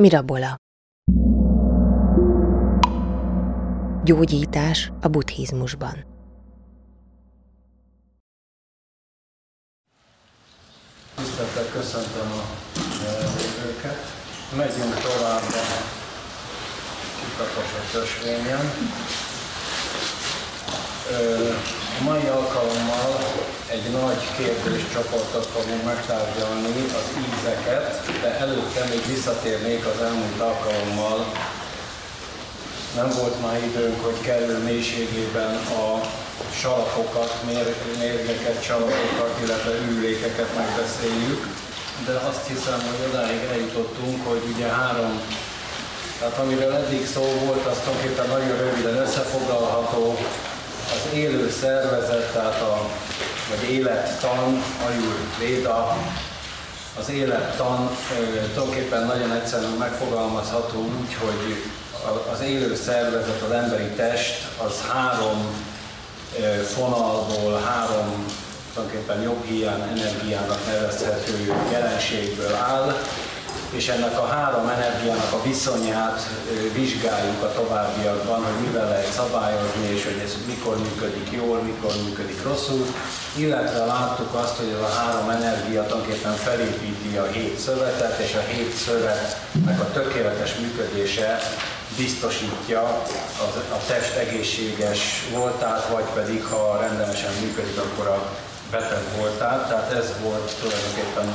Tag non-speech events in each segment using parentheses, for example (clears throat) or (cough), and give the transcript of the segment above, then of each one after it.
Mirabola Gyógyítás a buddhizmusban Tiszteltel köszöntöm a nézőket. Megyünk tovább a kitaposott ösvényen. A mai alkalommal egy nagy kérdéscsoportot fogunk megtárgyalni, az ízeket, de előtte még visszatérnék az elmúlt alkalommal. Nem volt már időnk, hogy kellő mélységében a salakokat, mérgeket, salakokat, illetve űlékeket megbeszéljük, de azt hiszem, hogy odáig eljutottunk, hogy ugye három tehát amiről eddig szó volt, az tulajdonképpen nagyon röviden összefoglalható, az élő szervezet, tehát a, vagy élettan, ajur véda, az élettan tulajdonképpen nagyon egyszerűen megfogalmazható úgy, hogy az élő szervezet, az emberi test, az három fonalból, három tulajdonképpen jobb hiány energiának nevezhető jelenségből áll, és ennek a három energiának a viszonyát vizsgáljuk a továbbiakban, hogy mivel lehet szabályozni, és hogy ez mikor működik jól, mikor működik rosszul, illetve láttuk azt, hogy ez a három energia tulajdonképpen felépíti a hét szövetet, és a hét szövetnek a tökéletes működése biztosítja a test egészséges voltát, vagy pedig ha rendelesen működik, akkor a beteg voltát. Tehát ez volt tulajdonképpen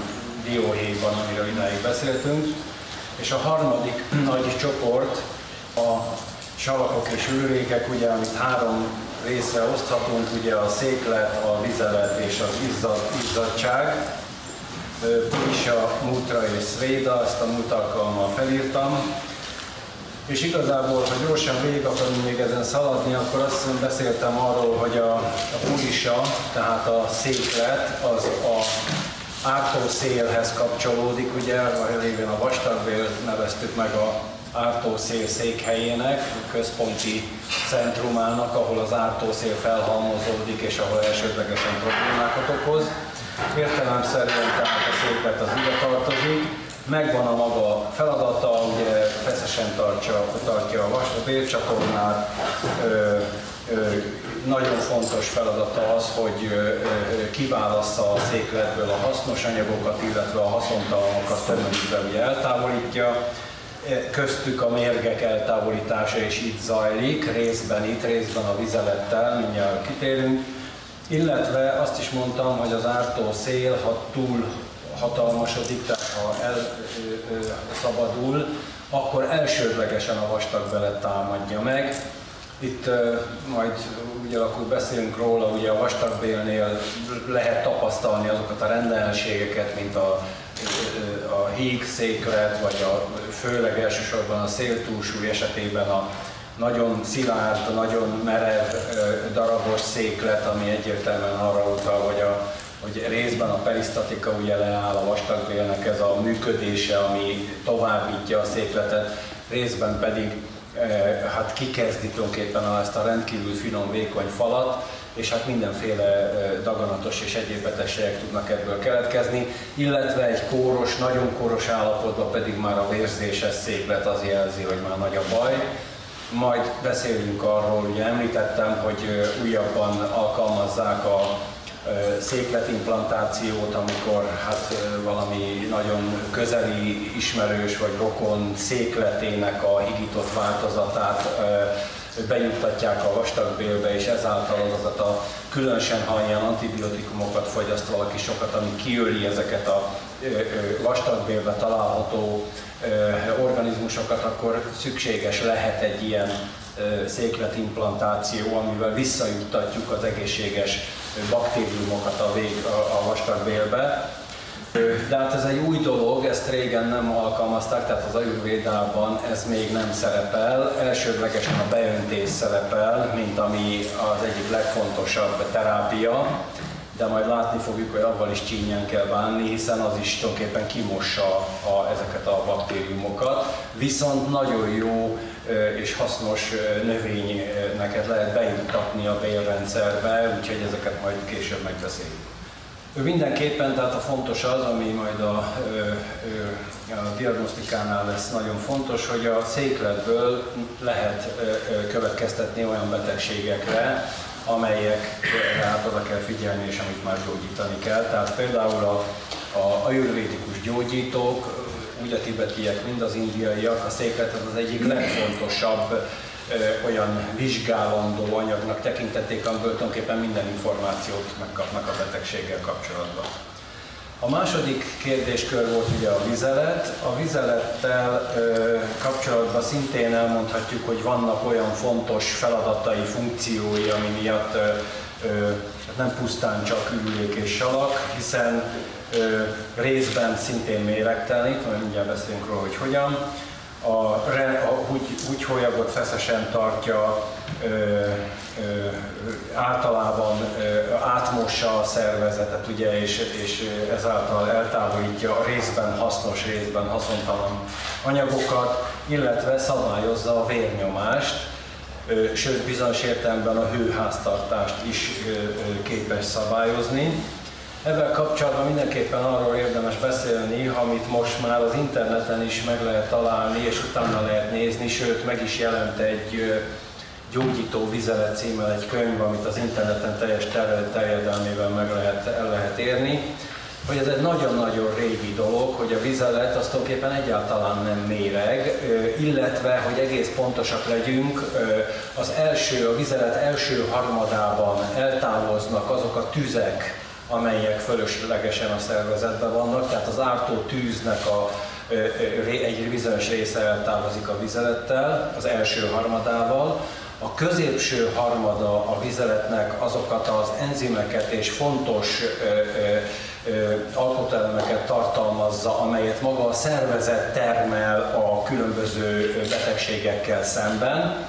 dióhéjban, amiről idáig beszéltünk. És a harmadik (clears throat) nagy csoport a salakok és űrékek, ugye, amit három részre oszthatunk, ugye a széklet, a vizelet és az izzad, izzadság. Purisha, Mutra és Sveda, ezt a múlt alkalommal felírtam. És igazából, ha gyorsan végig akarunk még ezen szaladni, akkor azt beszéltem arról, hogy a, a Purisha, tehát a széklet, az a ártó szélhez kapcsolódik, ugye, a révén a vastagbél neveztük meg a ártószél székhelyének, központi centrumának, ahol az ártószél felhalmozódik, és ahol elsődlegesen problémákat okoz. Értelemszerűen tehát a széklet az ide tartozik, megvan a maga feladata, ugye feszesen tartja, tartja a vas, a vércsatornát, nagyon fontos feladata az, hogy kiválassza a székletből a hasznos anyagokat, illetve a haszontalanokat tömörítve eltávolítja. Köztük a mérgek eltávolítása is itt zajlik, részben itt, részben a vizelettel, mindjárt kitérünk. Illetve azt is mondtam, hogy az ártó szél, ha túl hatalmasodik, tehát ha elszabadul, akkor elsődlegesen a vastagbelet támadja meg, itt majd úgy alakul beszélünk róla, ugye a vastagbélnél lehet tapasztalni azokat a rendellenségeket, mint a, a híg széklet, vagy a, főleg elsősorban a széltúlsúly esetében a nagyon szilárd, nagyon merev darabos széklet, ami egyértelműen arra utal, hogy, a, hogy részben a perisztatika ugye leáll a vastagbélnek ez a működése, ami továbbítja a székletet, részben pedig hát kikezdi tulajdonképpen ezt a rendkívül finom, vékony falat, és hát mindenféle eh, daganatos és egyéb betegségek tudnak ebből keletkezni, illetve egy kóros, nagyon kóros állapotban pedig már a vérzéses széklet az jelzi, hogy már nagy a baj. Majd beszélünk arról, ugye említettem, hogy eh, újabban alkalmazzák a székletimplantációt, amikor hát valami nagyon közeli ismerős vagy rokon székletének a higított változatát bejuttatják a vastagbélbe, és ezáltal azokat a különösen, ha ilyen antibiotikumokat fogyaszt valaki sokat, ami kiöli ezeket a vastagbélbe található organizmusokat, akkor szükséges lehet egy ilyen székletimplantáció, amivel visszajuttatjuk az egészséges baktériumokat a, vég, a, a vastagbélbe. De hát ez egy új dolog, ezt régen nem alkalmazták, tehát az ajurvédában ez még nem szerepel. Elsődlegesen a beöntés szerepel, mint ami az egyik legfontosabb terápia, de majd látni fogjuk, hogy avval is csínyen kell bánni, hiszen az is tulajdonképpen kimossa a, ezeket a baktériumokat. Viszont nagyon jó és hasznos növényeket lehet bejuttatni a bélrendszerbe, úgyhogy ezeket majd később megbeszéljük. Mindenképpen, tehát a fontos az, ami majd a, a diagnosztikánál lesz nagyon fontos, hogy a székletből lehet következtetni olyan betegségekre, amelyekre hát oda kell figyelni, és amit már gyógyítani kell. Tehát például a, a ajurvédikus gyógyítók, úgy a tibetiek, mind az indiaiak, a széklet az az egyik legfontosabb olyan vizsgálandó anyagnak tekintették, amiből tulajdonképpen minden információt megkapnak a betegséggel kapcsolatban. A második kérdéskör volt ugye a vizelet. A vizelettel ö, kapcsolatban szintén elmondhatjuk, hogy vannak olyan fontos feladatai, funkciói, ami miatt ö, ö, nem pusztán csak ürülék és salak, hiszen ö, részben szintén méregtelni, majd mindjárt beszélünk róla, hogy hogyan, a, a úgy, holyagot feszesen tartja, általában átmossa a szervezetet, ugye, és, és ezáltal eltávolítja a részben hasznos, részben haszontalan anyagokat, illetve szabályozza a vérnyomást, sőt bizonyos értelemben a hőháztartást is képes szabályozni. Ezzel kapcsolatban mindenképpen arról érdemes beszélni, amit most már az interneten is meg lehet találni, és utána lehet nézni, sőt meg is jelent egy gyógyító vizelet címmel egy könyv, amit az interneten teljes terjedelmével meg lehet, el lehet érni, hogy ez egy nagyon-nagyon régi dolog, hogy a vizelet az tulajdonképpen egyáltalán nem méreg, illetve, hogy egész pontosak legyünk, az első, a vizelet első harmadában eltávoznak azok a tüzek, amelyek fölöslegesen a szervezetben vannak, tehát az ártó tűznek a, egy bizonyos része eltávozik a vizelettel, az első harmadával, a középső harmada a vizeletnek azokat az enzimeket és fontos alkotóelemeket tartalmazza, amelyet maga a szervezet termel a különböző betegségekkel szemben,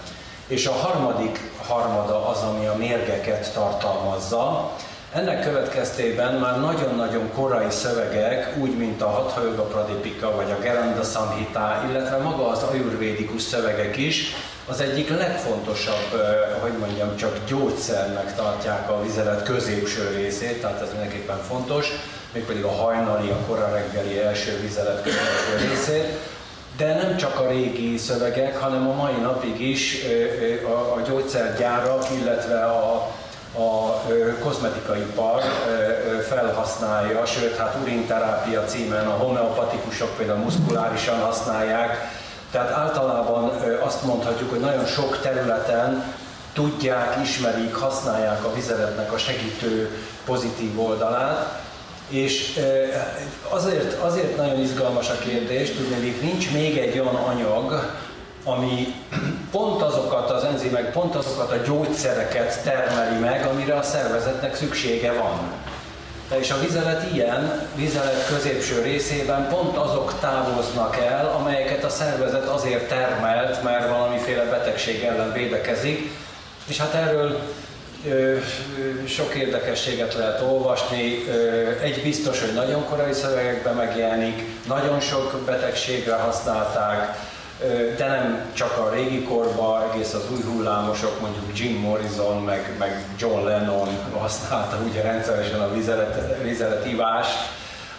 és a harmadik harmada az, ami a mérgeket tartalmazza, ennek következtében már nagyon-nagyon korai szövegek, úgy mint a Hatha Pradipika vagy a Geranda Samhita, illetve maga az ajurvédikus szövegek is, az egyik legfontosabb, hogy mondjam, csak gyógyszernek tartják a vizelet középső részét, tehát ez mindenképpen fontos, mégpedig a hajnali, a kora reggeli első vizelet középső részét. De nem csak a régi szövegek, hanem a mai napig is a gyógyszergyárak, illetve a a kozmetikai ipar felhasználja, sőt, hát urinterápia címen a homeopatikusok például muszkulárisan használják, tehát általában azt mondhatjuk, hogy nagyon sok területen tudják, ismerik, használják a vizeletnek a segítő pozitív oldalát, és azért, azért nagyon izgalmas a kérdés, tudni, nincs még egy olyan anyag, ami pont azokat az enzimek, pont azokat a gyógyszereket termeli meg, amire a szervezetnek szüksége van. És a vizelet ilyen, vizelet középső részében pont azok távoznak el, amelyeket a szervezet azért termelt, mert valamiféle betegség ellen védekezik. És hát erről ö, sok érdekességet lehet olvasni. Ö, egy biztos, hogy nagyon korai szövegekben megjelenik, nagyon sok betegségre használták, de nem csak a régi korban, egész az új hullámosok, mondjuk Jim Morrison, meg, meg John Lennon használta ugye rendszeresen a vizelet, vizeletívást,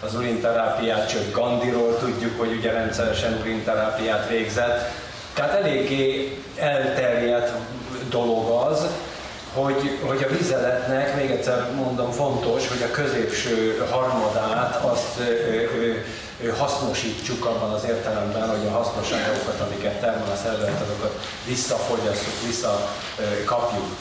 az urinterápiát, csak Gandiról tudjuk, hogy ugye rendszeresen urinterápiát végzett. Tehát eléggé elterjedt dolog az, hogy, hogy a vizeletnek, még egyszer mondom, fontos, hogy a középső harmadát azt ö, ö, hasznosítsuk abban az értelemben, hogy a hasznos anyagokat, amiket termel a szervezet, azokat visszafogyasszuk, visszakapjuk.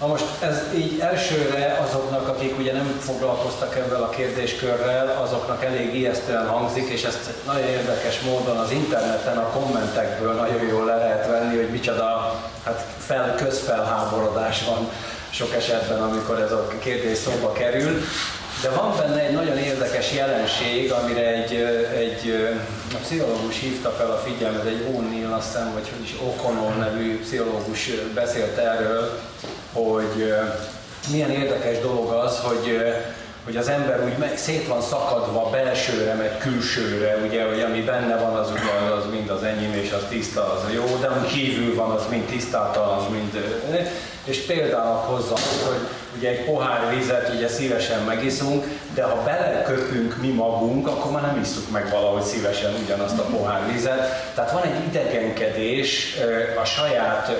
Na most ez így elsőre azoknak, akik ugye nem foglalkoztak ebben a kérdéskörrel, azoknak elég ijesztően hangzik, és ezt nagyon érdekes módon az interneten, a kommentekből nagyon jól le lehet venni, hogy micsoda hát fel, közfelháborodás van sok esetben, amikor ez a kérdés szóba kerül. De van benne egy nagyon érdekes jelenség, amire egy, egy a pszichológus hívta fel a figyelmet, egy O'Neill, azt hiszem, vagy hogy is O'Connell nevű pszichológus beszélt erről, hogy milyen érdekes dolog az, hogy hogy az ember úgy meg, szét van szakadva belsőre, meg külsőre, ugye, hogy ami benne van, az ugye az mind az enyém, és az tiszta, az jó, de ami kívül van, az mind tisztátalan, az mind... És például hozza hogy ugye egy pohár vizet ugye szívesen megiszunk, de ha beleköpünk mi magunk, akkor már nem isztuk meg valahogy szívesen ugyanazt a pohár vizet. Tehát van egy idegenkedés a saját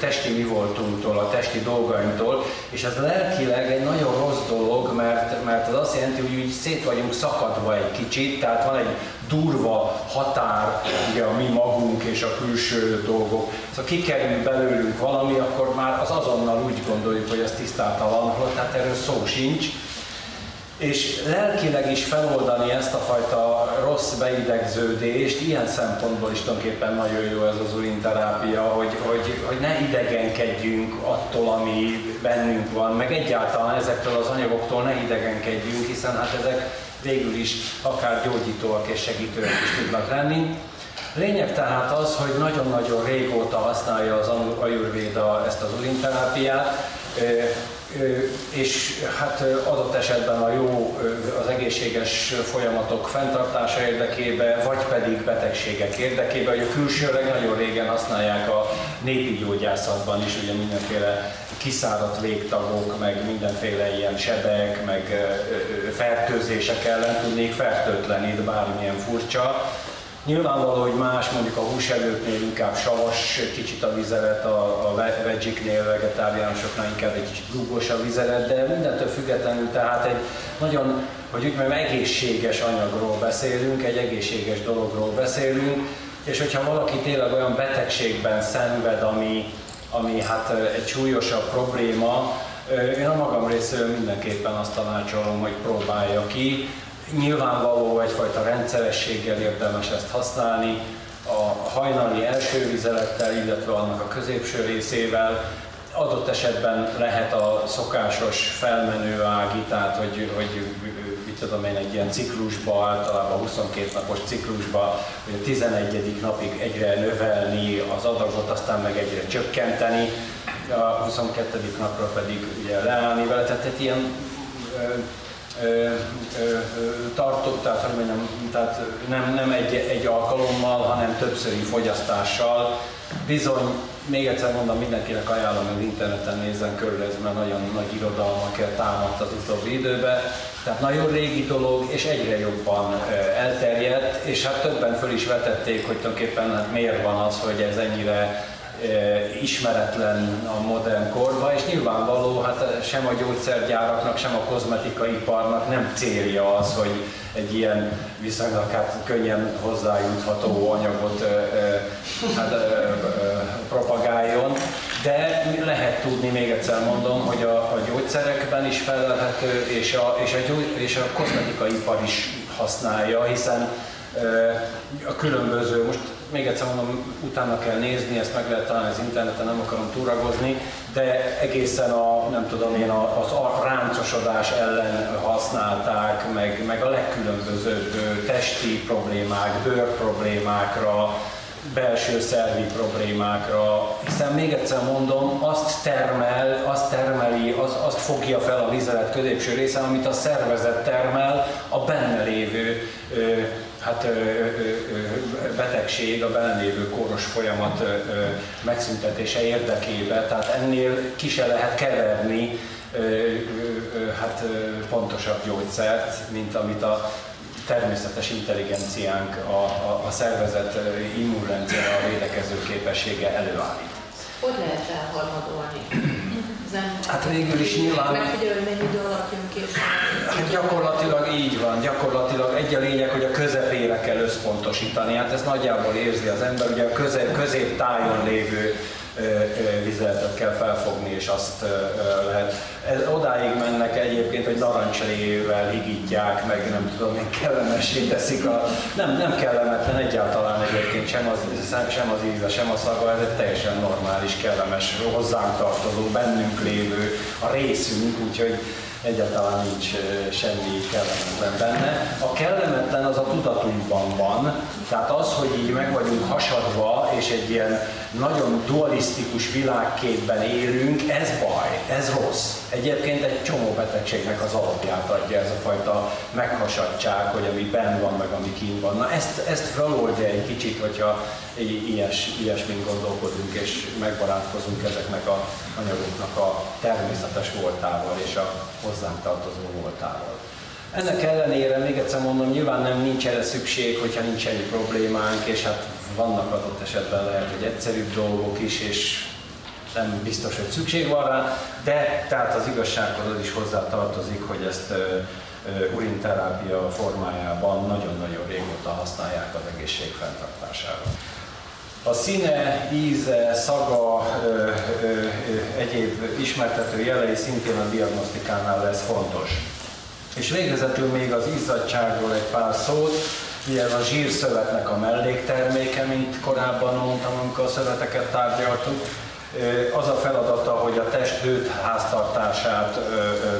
testi mi voltunktól, a testi dolgainktól, és ez lelkileg egy nagyon rossz dolog, mert, mert az azt jelenti, hogy úgy szét vagyunk szakadva egy kicsit, tehát van egy durva határ, ugye a mi magunk és a külső dolgok. Szóval kikerül belőlünk valami, akkor már az azonnal úgy gondoljuk, hogy ez tisztátalan, tehát erről szó sincs. És lelkileg is feloldani ezt a fajta rossz beidegződést, ilyen szempontból is tulajdonképpen nagyon jó ez az urinterápia, hogy, hogy, hogy ne idegenkedjünk attól, ami bennünk van, meg egyáltalán ezektől az anyagoktól ne idegenkedjünk, hiszen hát ezek végül is akár gyógyítóak és segítőek is tudnak lenni. Lényeg tehát az, hogy nagyon-nagyon régóta használja az Ayurveda ezt az urinterápiát, és hát adott esetben a jó, az egészséges folyamatok fenntartása érdekében, vagy pedig betegségek érdekében, hogy a külsőleg nagyon régen használják a népi gyógyászatban is, ugye mindenféle kiszáradt végtagok, meg mindenféle ilyen sebek, meg fertőzések ellen tudnék fertőtlenít, bármilyen furcsa. Nyilvánvaló, hogy más, mondjuk a húsevőknél inkább savas kicsit a vizelet, a, a vegiknél, vegetáriánusoknál inkább egy kicsit dugos a vizelet, de mindentől függetlenül tehát egy nagyon, hogy úgy mondjam, egészséges anyagról beszélünk, egy egészséges dologról beszélünk, és hogyha valaki tényleg olyan betegségben szenved, ami, ami hát egy súlyosabb probléma, én a magam részéről mindenképpen azt tanácsolom, hogy próbálja ki. Nyilvánvaló egyfajta rendszerességgel érdemes ezt használni, a hajnali első vizelettel, illetve annak a középső részével, adott esetben lehet a szokásos felmenő ági, tehát hogy, hogy mit tudom én, egy ilyen ciklusba, általában 22 napos ciklusba, hogy a 11. napig egyre növelni az adagot, aztán meg egyre csökkenteni, a 22. napra pedig ugye leállni vele, tehát egy ilyen tartott, tehát, hogy mondjam, tehát nem, nem egy, egy alkalommal, hanem többszöri fogyasztással. Bizony, még egyszer mondom, mindenkinek ajánlom, hogy interneten nézzen körül, ez már nagyon nagy irodalmakért támadt az utóbbi időben. Tehát nagyon régi dolog, és egyre jobban elterjedt, és hát többen föl is vetették, hogy tulajdonképpen hát miért van az, hogy ez ennyire ismeretlen a modern korban, és nyilvánvaló, hát sem a gyógyszergyáraknak, sem a kozmetikaiparnak nem célja az, hogy egy ilyen viszonylag hát könnyen hozzájutható anyagot hát, propagáljon, de lehet tudni, még egyszer mondom, hogy a, a gyógyszerekben is felelhető, és a, és, a gyógy, és a kozmetikaipar is használja, hiszen a különböző, most még egyszer mondom, utána kell nézni, ezt meg lehet találni az interneten, nem akarom túragozni, de egészen a, nem tudom én, az a ráncosodás ellen használták, meg, meg a legkülönbözőbb testi problémák, bőr problémákra, belső szervi problémákra, hiszen még egyszer mondom, azt termel, azt termeli, az, azt fogja fel a vizelet középső része, amit a szervezet termel a benne lévő hát, betegség, a belenlévő kóros folyamat megszüntetése érdekében, tehát ennél ki se lehet keverni hát, pontosabb gyógyszert, mint amit a természetes intelligenciánk, a, a, a szervezet immunrendszer, a védekező képessége előállít. Hogy lehet elharmadolni? Hát végül is nyilván... Megfigyelő, mennyi idő alatt jön később. Hát gyakorlatilag így van, gyakorlatilag egy a lényeg, hogy a közepére kell összpontosítani. Hát ezt nagyjából érzi az ember, ugye a közép, középtájon lévő vizeletet kell felfogni, és azt lehet. Ez, odáig mennek egyébként, hogy narancslével higítják, meg nem tudom, még kellemessé teszik a... Nem, nem kellemetlen egyáltalán egyébként sem az, sem az íze, sem a szaga, ez egy teljesen normális, kellemes, hozzánk tartozó, bennünk lévő, a részünk, úgyhogy egyáltalán nincs semmi kellemetlen benne. A kellemetlen az a tudatunkban van, tehát az, hogy így meg vagyunk hasadva, és egy ilyen nagyon dualisztikus világképben élünk, ez baj, ez rossz. Egyébként egy csomó betegségnek az alapját adja ez a fajta meghasadtság, hogy ami benn van, meg ami kín van. Na ezt, ezt feloldja egy kicsit, hogyha ilyes, ilyesmin gondolkodunk, és megbarátkozunk ezeknek a anyagoknak a természetes voltával és a hozzánk tartozó voltával. Ennek ellenére, még egyszer mondom, nyilván nem nincs erre szükség, hogyha nincs egy problémánk, és hát vannak adott esetben lehet, hogy egyszerűbb dolgok is, és nem biztos, hogy szükség van rá, de tehát az igazsághoz az is hozzá tartozik, hogy ezt urinterápia formájában nagyon-nagyon régóta használják az egészség fenntartására. A színe, íze, szaga, ö, ö, egyéb ismertető jelei szintén a diagnosztikánál lesz fontos. És végezetül még az izzadságról egy pár szót. Ugye a zsírszövetnek a mellékterméke, mint korábban mondtam, amikor a szöveteket tárgyaltuk. Az a feladata, hogy a test háztartását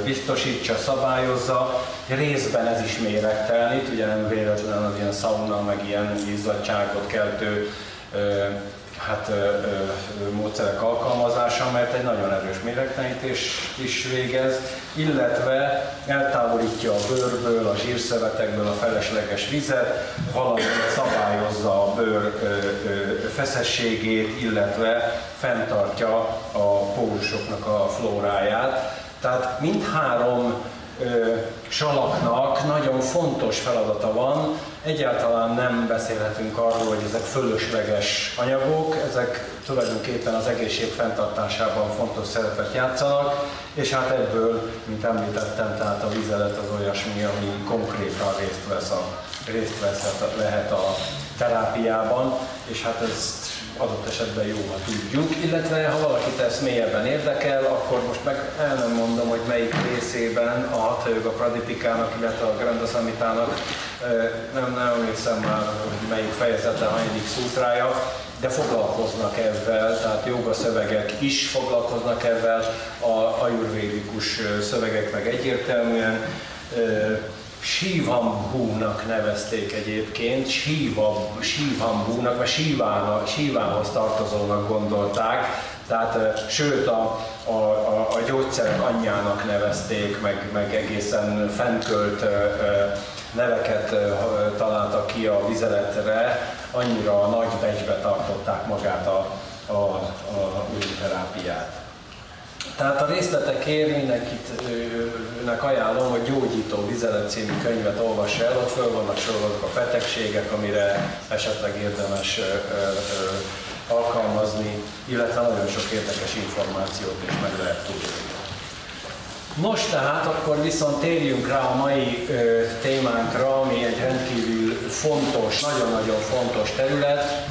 biztosítsa, szabályozza. Részben ez is méregtelenít, ugye nem véletlen az ilyen szauna, meg ilyen izzadságot keltő hát, módszerek alkalmazása, mert egy nagyon erős méregtenítést is végez, illetve eltávolítja a bőrből, a zsírszövetekből a felesleges vizet, valamint szabályozza a bőr feszességét, illetve fenntartja a pólusoknak a flóráját. Tehát mindhárom salaknak nagyon fontos feladata van. Egyáltalán nem beszélhetünk arról, hogy ezek fölösleges anyagok, ezek tulajdonképpen az egészség fenntartásában fontos szerepet játszanak, és hát ebből, mint említettem, tehát a vizelet az olyasmi, ami konkrétan részt vesz, a, részt vesz lehet a terápiában, és hát ezt adott esetben jó, ha tudjuk, illetve ha valakit ezt mélyebben érdekel, akkor most meg el nem mondom, hogy melyik részében a Hatha Yoga Pradipikának, illetve a Grandasamitának, nem, nem emlékszem már, hogy melyik fejezete, hányadik szútrája, de foglalkoznak ebben, tehát joga szövegek is foglalkoznak ebben, a ajurvédikus szövegek meg egyértelműen, Sivambúnak nevezték egyébként, Sivambúnak, vagy Sivának, Sivához tartozónak gondolták, tehát sőt a, a, a, a gyógyszerek anyjának nevezték, meg, meg egészen fentkölt neveket találtak ki a vizeletre, annyira nagy becsbe tartották magát a, a, a terápiát. Tehát a részletekért mindenkinek ajánlom, hogy Gyógyító Vizelet című könyvet olvassa el, ott föl vannak sorolva a betegségek, amire esetleg érdemes alkalmazni, illetve nagyon sok érdekes információt is meg lehet tudni. Most tehát akkor viszont térjünk rá a mai ö, témánkra, ami egy rendkívül fontos, nagyon-nagyon fontos terület,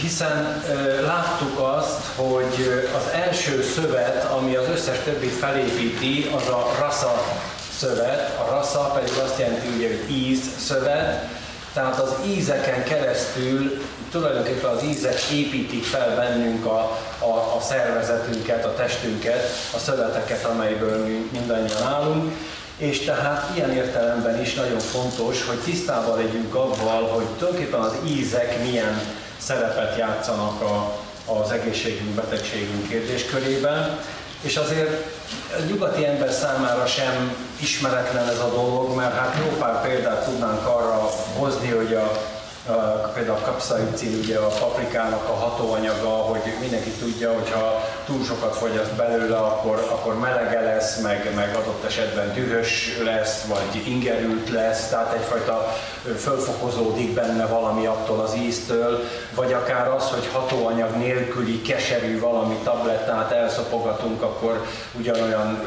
hiszen láttuk azt, hogy az első szövet, ami az összes többit felépíti, az a rasa szövet, a rasa pedig azt jelenti ugye, hogy íz szövet, tehát az ízeken keresztül tulajdonképpen az ízek építik fel bennünk a, a, a szervezetünket, a testünket, a szöveteket, amelyből mi mindannyian állunk, és tehát ilyen értelemben is nagyon fontos, hogy tisztában legyünk avval, hogy tulajdonképpen az ízek milyen szerepet játszanak a, az egészségünk, betegségünk kérdéskörében, és azért a nyugati ember számára sem ismeretlen ez a dolog, mert hát jó pár példát tudnánk arra hozni, hogy a például a kapszaicin, ugye a paprikának a hatóanyaga, hogy mindenki tudja, hogy ha túl sokat fogyaszt belőle, akkor, akkor melege lesz, meg, meg adott esetben dühös lesz, vagy ingerült lesz, tehát egyfajta fölfokozódik benne valami attól az íztől, vagy akár az, hogy hatóanyag nélküli keserű valami tablettát elszopogatunk, akkor ugyanolyan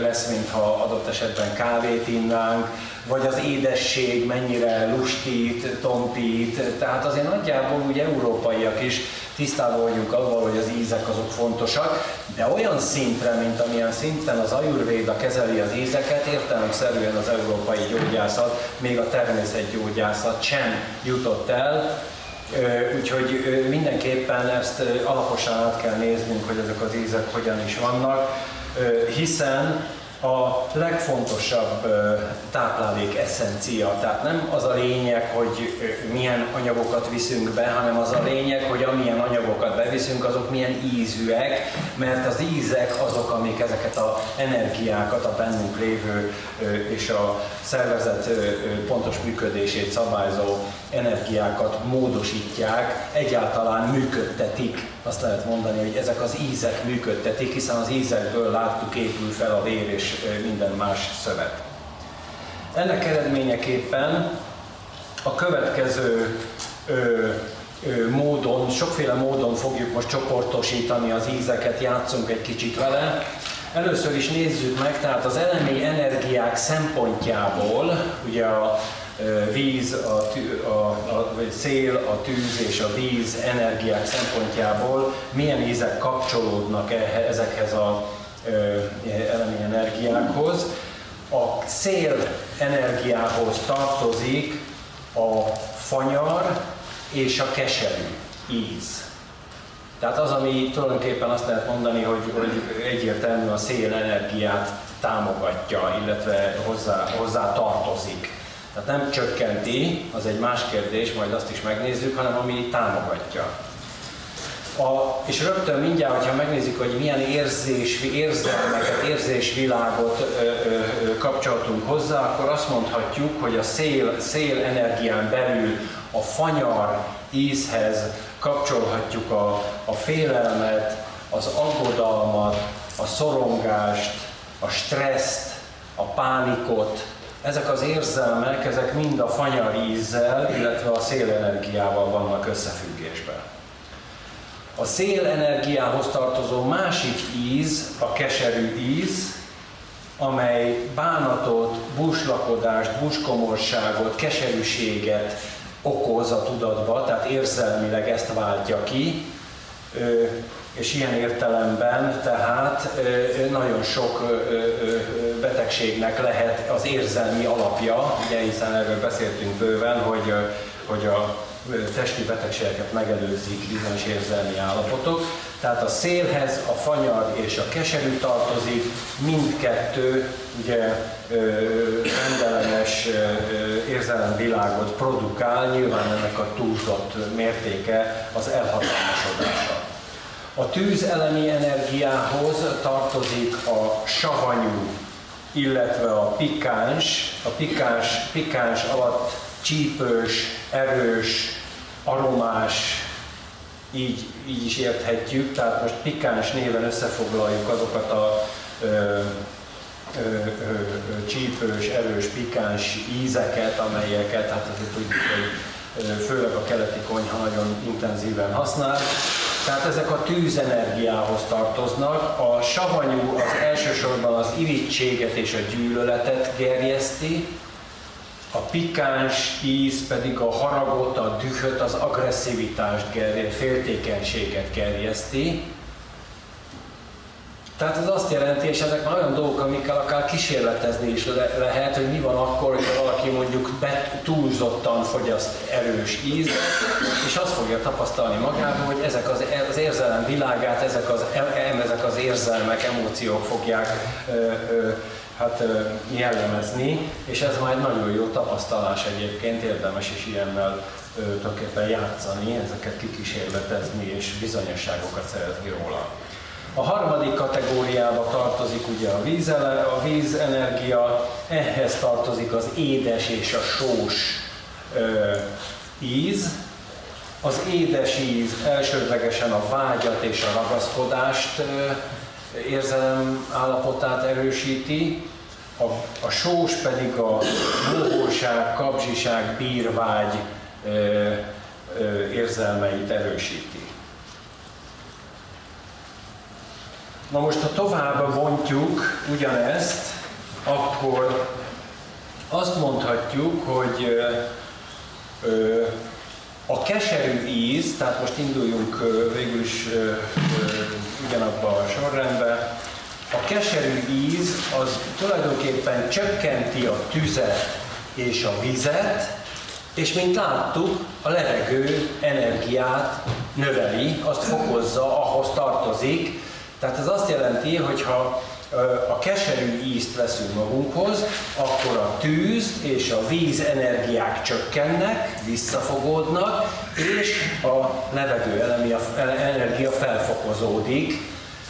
lesz, mintha adott esetben kávét innánk, vagy az édesség mennyire lustít, tompít, tehát azért nagyjából ugye európaiak is tisztában vagyunk avval, hogy az ízek azok fontosak, de olyan szintre, mint amilyen szinten az ajurvéda kezeli az ízeket, értelemszerűen az európai gyógyászat, még a természetgyógyászat sem jutott el, Úgyhogy mindenképpen ezt alaposan át kell néznünk, hogy ezek az ízek hogyan is vannak, hiszen a legfontosabb táplálék eszencia. Tehát nem az a lényeg, hogy milyen anyagokat viszünk be, hanem az a lényeg, hogy amilyen anyagokat beviszünk, azok milyen ízűek, mert az ízek azok, amik ezeket a energiákat, a bennünk lévő és a szervezet pontos működését szabályzó energiákat módosítják, egyáltalán működtetik azt lehet mondani, hogy ezek az ízek működtetik, hiszen az ízekből láttuk épül fel a vér és minden más szövet. Ennek eredményeképpen a következő ö, ö, módon, sokféle módon fogjuk most csoportosítani az ízeket, játszunk egy kicsit vele. Először is nézzük meg, tehát az elemi energiák szempontjából, ugye a víz, a, tű, a, a vagy szél, a tűz és a víz energiák szempontjából milyen ízek kapcsolódnak e, ezekhez a elemi energiákhoz. A szél energiához tartozik a fanyar és a keserű íz. Tehát az, ami tulajdonképpen azt lehet mondani, hogy, hogy egyértelmű a szél energiát támogatja, illetve hozzá, hozzá tartozik. Tehát nem csökkenti, az egy más kérdés, majd azt is megnézzük, hanem ami támogatja. A, és rögtön mindjárt, hogyha megnézzük, hogy milyen érzés, érzelmeket, érzésvilágot ö, ö, kapcsoltunk hozzá, akkor azt mondhatjuk, hogy a szél, szél energián belül a fanyar ízhez kapcsolhatjuk a, a félelmet, az aggodalmat, a szorongást, a stresszt, a pánikot, ezek az érzelmek, ezek mind a fanyar ízzel, illetve a szélenergiával vannak összefüggésben. A szélenergiához tartozó másik íz, a keserű íz, amely bánatot, buslakodást, buskomorságot, keserűséget okoz a tudatba, tehát érzelmileg ezt váltja ki, és ilyen értelemben tehát nagyon sok betegségnek lehet az érzelmi alapja, ugye hiszen erről beszéltünk bőven, hogy, hogy a testi betegségeket megelőzik bizonyos érzelmi állapotok. Tehát a szélhez a fanyar és a keserű tartozik, mindkettő ugye rendellenes érzelemvilágot produkál, nyilván ennek a túlzott mértéke az elhatalmasodása. A tűzelemi energiához tartozik a savanyú, illetve a pikáns. A pikáns, pikáns alatt csípős, erős, aromás, így, így is érthetjük, tehát most pikáns néven összefoglaljuk azokat a ö, ö, ö, csípős, erős, pikáns ízeket, amelyeket, hát azért tudjuk, hogy főleg a keleti konyha nagyon intenzíven használ. Tehát ezek a tűzenergiához tartoznak. A savanyú az elsősorban az irítséget és a gyűlöletet gerjeszti, a pikáns íz pedig a haragot, a dühöt, az agresszivitást, féltékenységet gerjeszti. Tehát ez azt jelenti, és ezek már olyan dolgok, amikkel akár kísérletezni is le- lehet, hogy mi van akkor, hogy valaki mondjuk bet- túlzottan fogyaszt erős íz, és azt fogja tapasztalni magában, hogy ezek az, az érzelem világát, ezek az, ezek az érzelmek, emóciók fogják ö, ö, hát jellemezni, és ez majd nagyon jó tapasztalás egyébként, érdemes is ilyennel tulajdonképpen játszani, ezeket kikísérletezni és bizonyosságokat szerezni róla. A harmadik kategóriába tartozik ugye a, vízele, a vízenergia, ehhez tartozik az édes és a sós ö, íz. Az édes íz elsődlegesen a vágyat és a ragaszkodást ö, érzelem állapotát erősíti, a, a sós pedig a mohóság, kapzsiság, bírvágy ö, ö, érzelmeit erősíti. Na most, ha tovább vontjuk ugyanezt, akkor azt mondhatjuk, hogy ö, a keserű íz, tehát most induljunk végül is ugyanabba a sorrendbe, a keserű íz az tulajdonképpen csökkenti a tüzet és a vizet, és mint láttuk, a levegő energiát növeli, azt fokozza, ahhoz tartozik, tehát ez azt jelenti, hogy ha a keserű ízt veszünk magunkhoz, akkor a tűz és a víz energiák csökkennek, visszafogódnak, és a levegő energia felfokozódik,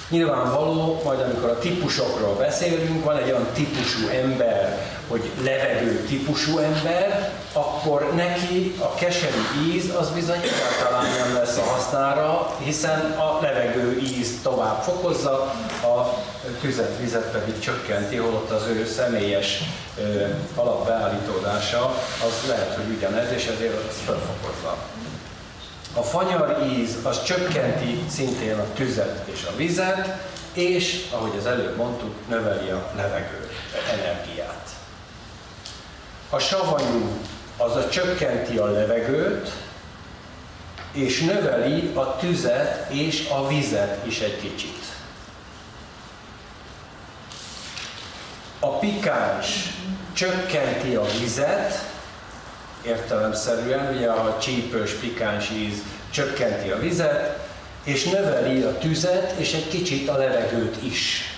Nyilvánvaló, majd amikor a típusokról beszélünk, van egy olyan típusú ember, hogy levegő típusú ember, akkor neki a keserű íz az bizony egyáltalán nem lesz a hasznára, hiszen a levegő íz tovább fokozza, a tüzet, vizet pedig csökkenti, holott az ő személyes ö, alapbeállítódása az lehet, hogy ugyanez, és ezért az felfokozza. A fanyar íz az csökkenti szintén a tüzet és a vizet, és, ahogy az előbb mondtuk, növeli a levegő energiát. A savanyú az a csökkenti a levegőt, és növeli a tüzet és a vizet is egy kicsit. A pikáns csökkenti a vizet, értelemszerűen, ugye a csípős pikáns íz csökkenti a vizet, és növeli a tüzet, és egy kicsit a levegőt is.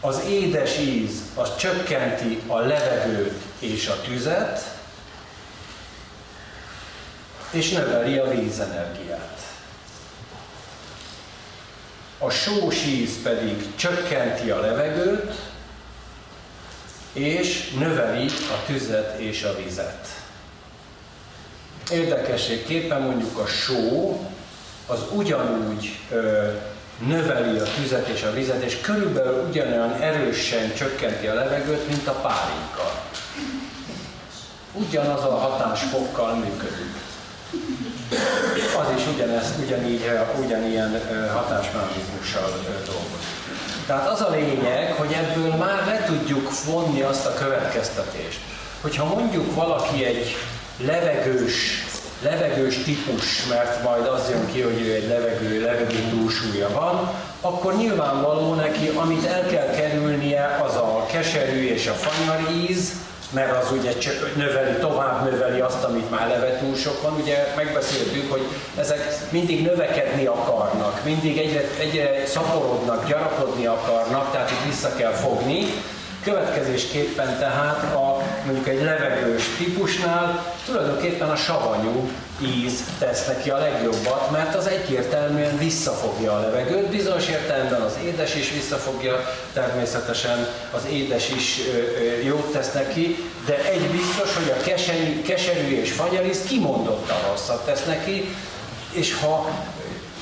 Az édes íz az csökkenti a levegőt és a tüzet, és növeli a vízenergiát. A sós íz pedig csökkenti a levegőt, és növeli a tüzet és a vizet. Érdekességképpen mondjuk a só az ugyanúgy ö, növeli a tüzet és a vizet, és körülbelül ugyanolyan erősen csökkenti a levegőt, mint a pálinka. Ugyanaz a hatásfokkal működik. Az is ugyanezt, ugyanígy, ugyanilyen hatásmechanizmussal dolgozik. Tehát az a lényeg, hogy ebből már le tudjuk vonni azt a következtetést, hogyha mondjuk valaki egy levegős, levegős típus, mert majd az jön ki, hogy ő egy levegő, levegő túlsúlya van, akkor nyilvánvaló neki, amit el kell kerülnie, az a keserű és a fanyar íz, mert az ugye növeli, tovább növeli azt, amit már eleve túl sok van. Ugye megbeszéltük, hogy ezek mindig növekedni akarnak, mindig egyre, egyre szaporodnak, gyarapodni akarnak, tehát itt vissza kell fogni. Következésképpen tehát a, mondjuk egy levegős típusnál tulajdonképpen a savanyú íz tesz neki a legjobbat, mert az egyértelműen visszafogja a levegőt, bizonyos értelemben az édes is visszafogja, természetesen az édes is jót tesz neki, de egy biztos, hogy a keserű, keserű és fanyariz kimondottan rosszat tesz neki, és ha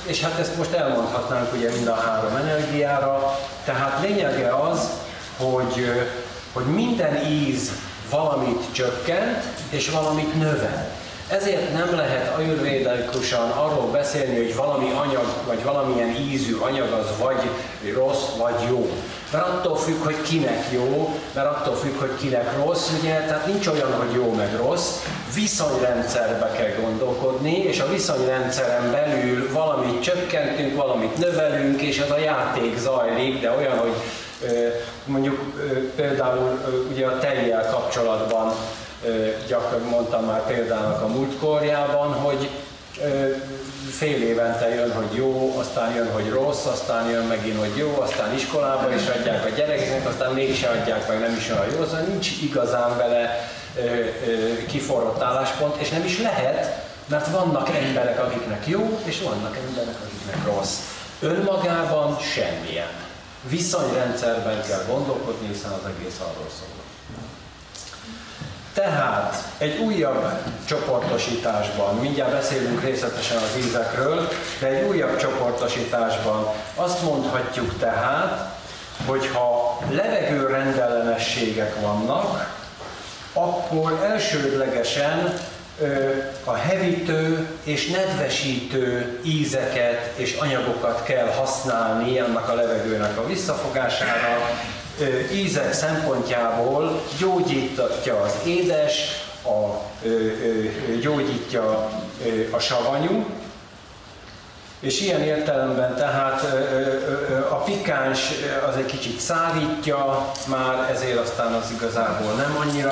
és hát ezt most elmondhatnánk ugye mind a három energiára, tehát lényege az, hogy, hogy minden íz valamit csökkent, és valamit növel. Ezért nem lehet ajurvédikusan arról beszélni, hogy valami anyag, vagy valamilyen ízű anyag az vagy rossz, vagy jó. Mert attól függ, hogy kinek jó, mert attól függ, hogy kinek rossz, ugye, tehát nincs olyan, hogy jó meg rossz, viszonyrendszerbe kell gondolkodni, és a viszonyrendszeren belül valamit csökkentünk, valamit növelünk, és ez a játék zajlik, de olyan, hogy mondjuk például ugye a tejjel kapcsolatban gyakran mondtam már példának a múltkorjában, hogy fél évente jön, hogy jó, aztán jön, hogy rossz, aztán jön megint, hogy jó, aztán iskolába is adják a gyerekeknek, aztán mégse adják meg, nem is olyan jó, szóval nincs igazán vele kiforrott álláspont, és nem is lehet, mert vannak emberek, akiknek jó, és vannak emberek, akiknek rossz. Önmagában semmilyen. Viszonyrendszerben kell gondolkodni, hiszen az egész arról szól. Tehát egy újabb csoportosításban, mindjárt beszélünk részletesen az ízekről, de egy újabb csoportosításban azt mondhatjuk tehát, hogy ha levegő rendellenességek vannak, akkor elsődlegesen a hevítő és nedvesítő ízeket és anyagokat kell használni annak a levegőnek a visszafogására, ízek szempontjából gyógyítja az édes, a, gyógyítja a savanyú, és ilyen értelemben tehát a pikáns az egy kicsit szárítja már, ezért aztán az igazából nem annyira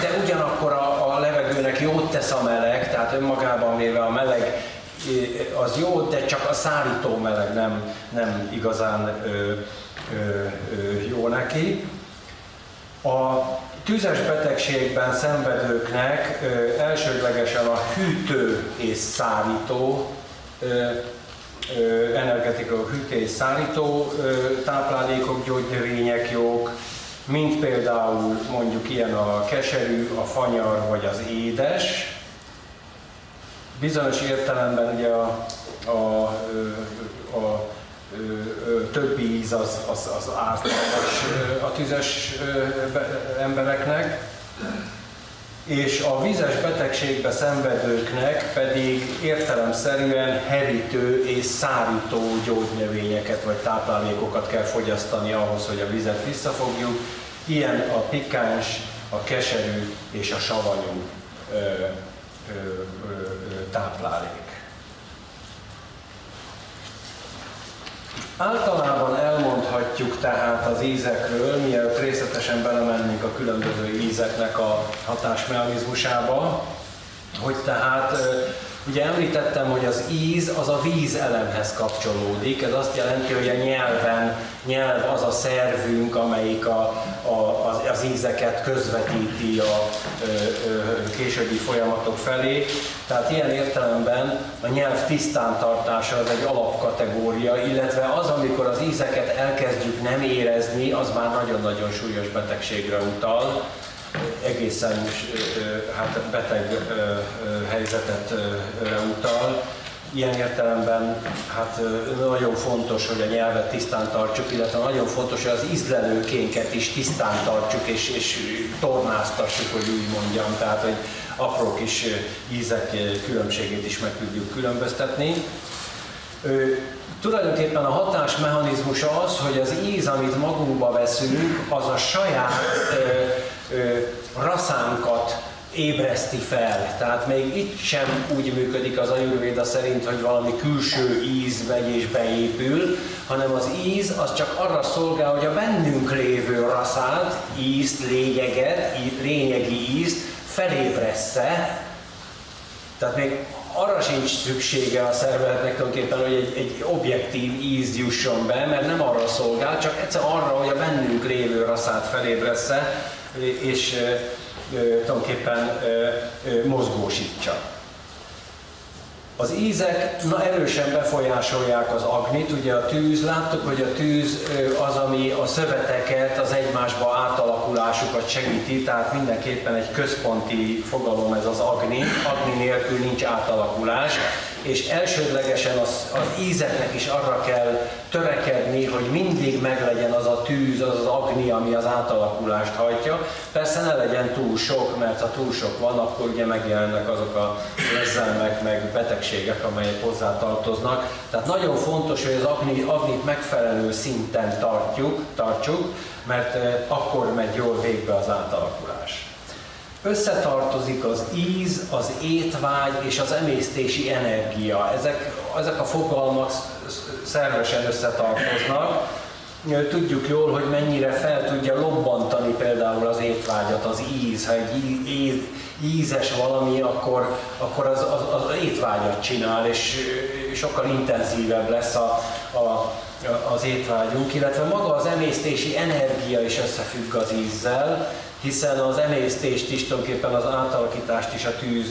de ugyanakkor a, levegőnek jót tesz a meleg, tehát önmagában véve a meleg az jó, de csak a szárító meleg nem, nem igazán ö, jó neki. A tüzes betegségben szenvedőknek elsődlegesen a hűtő és szárító energetikai hűtés szárító táplálékok, gyógynövények jók, mint például mondjuk ilyen a keserű, a fanyar vagy az édes. Bizonyos értelemben ugye a, a, a, a többi íz az, az, az ártalmas a tüzes embereknek, és a vízes betegségbe szenvedőknek pedig értelemszerűen hevítő és szárító gyógynövényeket vagy táplálékokat kell fogyasztani ahhoz, hogy a vizet visszafogjuk. Ilyen a pikáns, a keserű és a savanyú ö, ö, ö, táplálék. Általában elmondhatjuk tehát az ízekről, mielőtt részletesen belemennénk a különböző ízeknek a hatásmechanizmusába, hogy tehát Ugye említettem, hogy az íz az a víz elemhez kapcsolódik, ez azt jelenti, hogy a nyelven, nyelv az a szervünk, amelyik a, a, az, az ízeket közvetíti a ö, ö, későbbi folyamatok felé. Tehát ilyen értelemben a nyelv tisztán tartása az egy alapkategória, illetve az, amikor az ízeket elkezdjük nem érezni, az már nagyon-nagyon súlyos betegségre utal egészen hát beteg helyzetet utal. Ilyen értelemben hát nagyon fontos, hogy a nyelvet tisztán tartsuk, illetve nagyon fontos, hogy az ízlelőkénket is tisztán tartsuk és, és tornáztassuk, hogy úgy mondjam, tehát hogy apró kis ízek különbségét is meg tudjuk különböztetni. Tulajdonképpen a hatásmechanizmusa az, hogy az íz, amit magunkba veszünk, az a saját ö, raszánkat ébreszti fel. Tehát még itt sem úgy működik az ajurvéda szerint, hogy valami külső íz megy és beépül, hanem az íz az csak arra szolgál, hogy a bennünk lévő raszát, ízt, lényeget, lényegi ízt felébressze. Tehát még arra sincs szüksége a szervezetnek tulajdonképpen, hogy egy, egy objektív íz jusson be, mert nem arra szolgál, csak egyszer arra, hogy a bennünk lévő raszát felébressze, és tulajdonképpen mozgósítsa. Az ízek na, erősen befolyásolják az agnit, ugye a tűz, láttuk, hogy a tűz az, ami a szöveteket, az egymásba átalakulásukat segíti, tehát mindenképpen egy központi fogalom ez az agni, agni nélkül nincs átalakulás, és elsődlegesen az, az ízeknek is arra kell törekedni, hogy mindig meglegyen az a tűz, az az agni, ami az átalakulást hajtja. Persze ne legyen túl sok, mert ha túl sok van, akkor ugye megjelennek azok a érzelmek, meg betegségek, amelyek hozzá tartoznak. Tehát nagyon fontos, hogy az agni, agnit megfelelő szinten tartjuk, tartsuk, mert eh, akkor megy jól végbe az átalakulás. Összetartozik az íz, az étvágy és az emésztési energia. Ezek, ezek a fogalmak szervesen összetartoznak. Tudjuk jól, hogy mennyire fel tudja lobbantani például az étvágyat az íz. Ha egy íz, ízes valami, akkor, akkor az, az, az étvágyat csinál, és sokkal intenzívebb lesz a, a, az étvágyunk, illetve maga az emésztési energia is összefügg az ízzel, hiszen az emésztést is tulajdonképpen az átalakítást is a tűz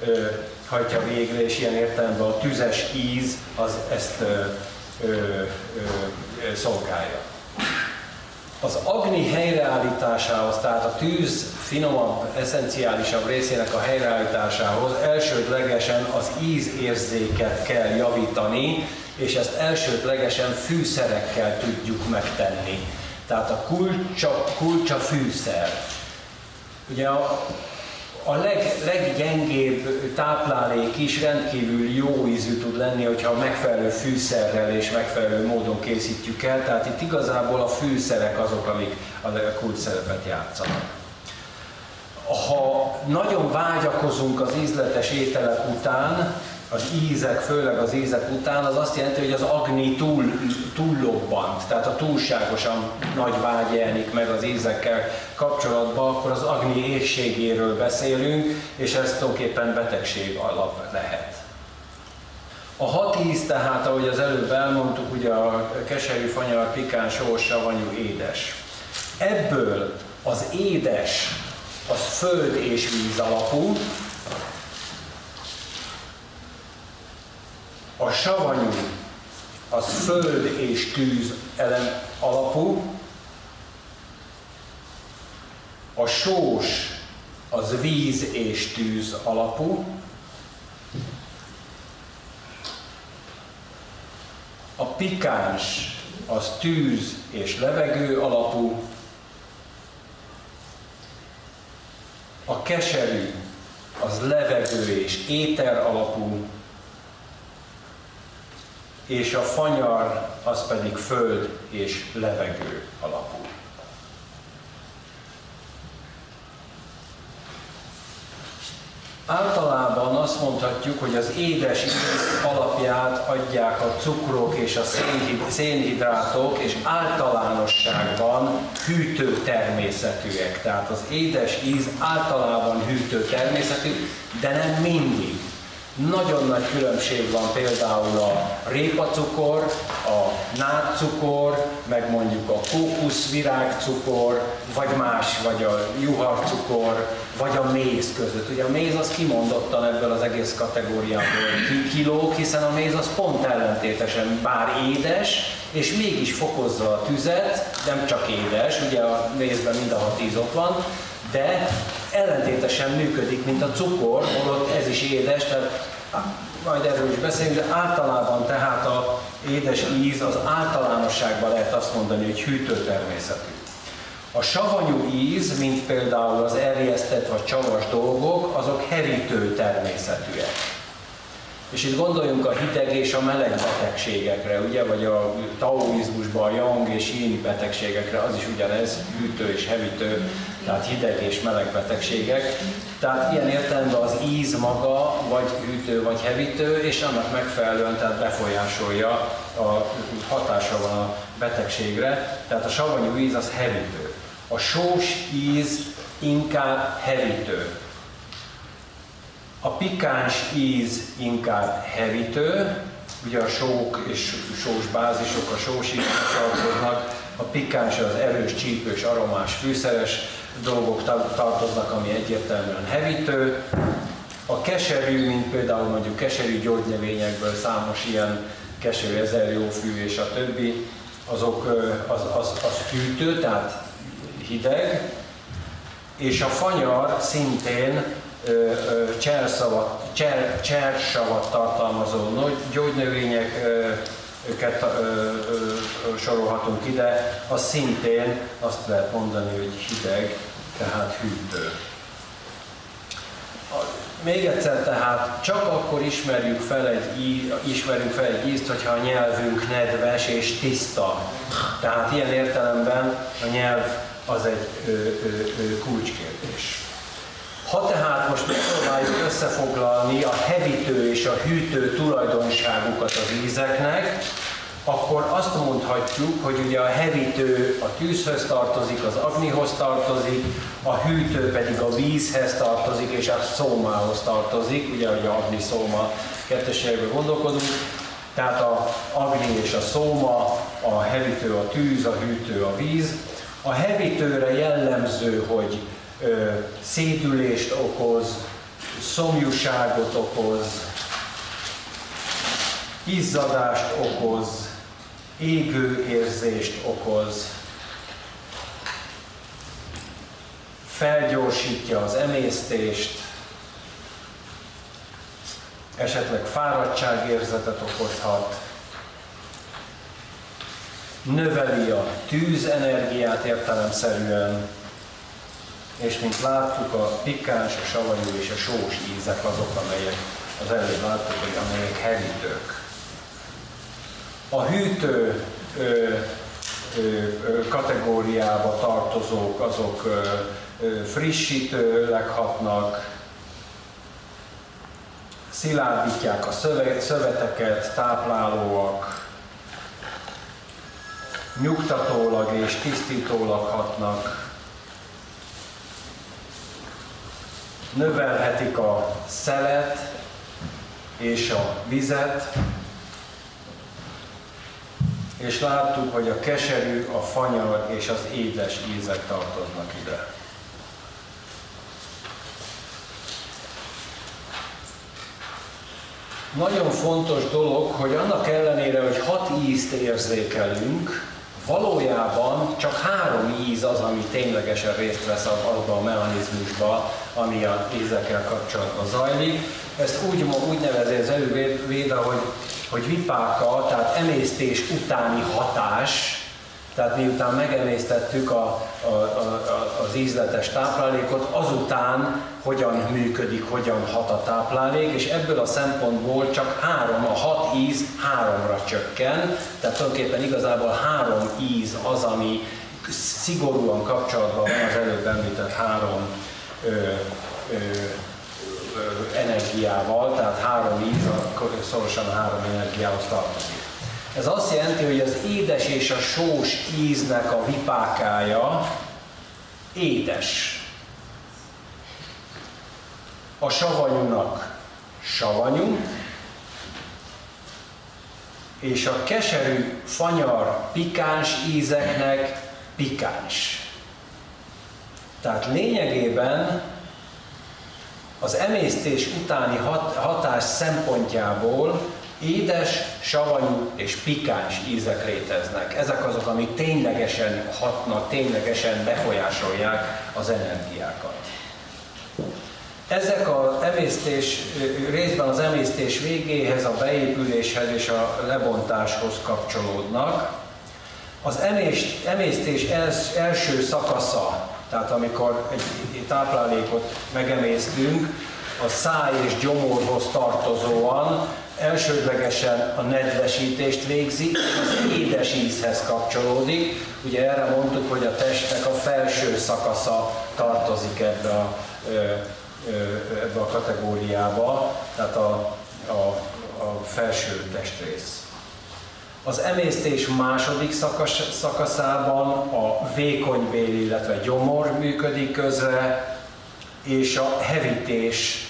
ö, hajtja végre, és ilyen értelemben a tüzes íz az ezt ö, ö, ö, szolgálja. Az agni helyreállításához, tehát a tűz finomabb, eszenciálisabb részének a helyreállításához elsődlegesen az ízérzéket kell javítani, és ezt elsődlegesen fűszerekkel tudjuk megtenni. Tehát a kulcsa, kulcsa fűszer. Ugye a, a leg, leggyengébb táplálék is rendkívül jó ízű tud lenni, hogyha megfelelő fűszerrel és megfelelő módon készítjük el, tehát itt igazából a fűszerek azok, amik a kulcs szerepet játszanak. Ha nagyon vágyakozunk az ízletes ételek után, az ízek, főleg az ízek után, az azt jelenti, hogy az agni túl, túllobbant, tehát a túlságosan nagy vágy jelenik meg az ízekkel kapcsolatban, akkor az agni égségéről beszélünk, és ez tulajdonképpen betegség alap lehet. A hat íz tehát, ahogy az előbb elmondtuk, ugye a keserű, fanyar, pikán, sós, savanyú, édes. Ebből az édes, az föld és víz alapú, a savanyú az föld és tűz elem alapú, a sós az víz és tűz alapú, a pikáns az tűz és levegő alapú, a keserű az levegő és éter alapú, és a fanyar az pedig föld és levegő alapú. Általában azt mondhatjuk, hogy az édes íz alapját adják a cukrok és a szénhidrátok, és általánosságban hűtő természetűek. Tehát az édes íz általában hűtő természetű, de nem mindig. Nagyon nagy különbség van például a répacukor, a nátcukor, meg mondjuk a kókuszvirágcukor, vagy más, vagy a juharcukor, vagy a méz között. Ugye a méz az kimondottan ebből az egész kategóriából kilóg, hiszen a méz az pont ellentétesen bár édes, és mégis fokozza a tüzet, nem csak édes, ugye a mézben mind a hat íz van, de ellentétesen működik, mint a cukor, holott ez is édes, tehát majd erről is beszélünk, de általában tehát a édes íz az általánosságban lehet azt mondani, hogy hűtő természetű. A savanyú íz, mint például az erjesztett vagy csavas dolgok, azok hevítő természetűek. És itt gondoljunk a hideg és a meleg betegségekre, ugye, vagy a taoizmusban a yang és yin betegségekre, az is ugyanez, hűtő és hevítő, tehát hideg és meleg betegségek. Tehát ilyen értelemben az íz maga, vagy hűtő, vagy hevítő, és annak megfelelően tehát befolyásolja, a hatása van a betegségre. Tehát a savanyú íz az hevítő. A sós íz inkább hevítő. A pikáns íz inkább hevítő, ugye a sók és sós bázisok a sós tartoznak, a pikáns az erős, csípős, aromás, fűszeres dolgok tartoznak, ami egyértelműen hevítő. A keserű, mint például mondjuk keserű gyógynövényekből számos ilyen keserű ezer jó fű és a többi, azok az, az, az hűtő, tehát hideg, és a fanyar szintén csersavat, cser, csersavat tartalmazó gyógynövényeket sorolhatunk ide, az szintén azt lehet mondani, hogy hideg, tehát hűtő. Még egyszer tehát csak akkor ismerjük fel egy, ismerjük fel egy ízt, hogyha a nyelvünk nedves és tiszta. Tehát ilyen értelemben a nyelv az egy ö, ö, ö, kulcskérdés. Ha tehát most megpróbáljuk összefoglalni a hevítő és a hűtő tulajdonságukat az ízeknek, akkor azt mondhatjuk, hogy ugye a hevítő a tűzhöz tartozik, az agnihoz tartozik, a hűtő pedig a vízhez tartozik, és a szómához tartozik, ugye, hogy a agni szóma kettességben gondolkodunk, tehát a agni és a szóma, a hevítő a tűz, a hűtő a víz. A hevítőre jellemző, hogy szédülést okoz, szomjúságot okoz, izzadást okoz, égő érzést okoz, felgyorsítja az emésztést, esetleg fáradtságérzetet okozhat, növeli a tűzenergiát értelemszerűen, és mint láttuk, a pikáns, a savanyú és a sós ízek azok, amelyek az előbb láttuk, hogy amelyek hevítők. A hűtő ö, ö, ö, kategóriába tartozók, azok ö, ö, frissítőleg hatnak, szilárdítják a szöveteket, táplálóak, nyugtatólag és tisztítólag hatnak, növelhetik a szelet és a vizet, és láttuk, hogy a keserű, a fanyar és az édes ízek tartoznak ide. nagyon fontos dolog, hogy annak ellenére, hogy hat ízt érzékelünk, valójában csak három íz az, ami ténylegesen részt vesz abban a mechanizmusban, ami a ízekkel kapcsolatban zajlik. Ezt úgy, úgy nevezi az elővéda, hogy, hogy vipáka, tehát emésztés utáni hatás, tehát miután megemésztettük a, a, a, az ízletes táplálékot, azután hogyan működik, hogyan hat a táplálék, és ebből a szempontból csak három, a hat íz háromra csökken, tehát tulajdonképpen igazából három íz az, ami szigorúan kapcsolatban van az előbb említett három ö, ö, ö, energiával, tehát három íz szorosan három energiához tartozik. Ez azt jelenti, hogy az édes és a sós íznek a vipákája édes. A savanyúnak savanyú, és a keserű, fanyar, pikáns ízeknek pikáns. Tehát lényegében az emésztés utáni hat, hatás szempontjából édes, savanyú és pikáns ízek léteznek. Ezek azok, amik ténylegesen hatnak, ténylegesen befolyásolják az energiákat. Ezek az emésztés, részben az emésztés végéhez, a beépüléshez és a lebontáshoz kapcsolódnak. Az emésztés első szakasza, tehát amikor egy táplálékot megemésztünk, a száj és gyomorhoz tartozóan elsődlegesen a nedvesítést végzi, az édes ízhez kapcsolódik. Ugye erre mondtuk, hogy a testnek a felső szakasza tartozik ebbe a, ebbe a kategóriába, tehát a, a, a felső testrész. Az emésztés második szakasz, szakaszában a vékonybél, illetve gyomor működik közre, és a hevítés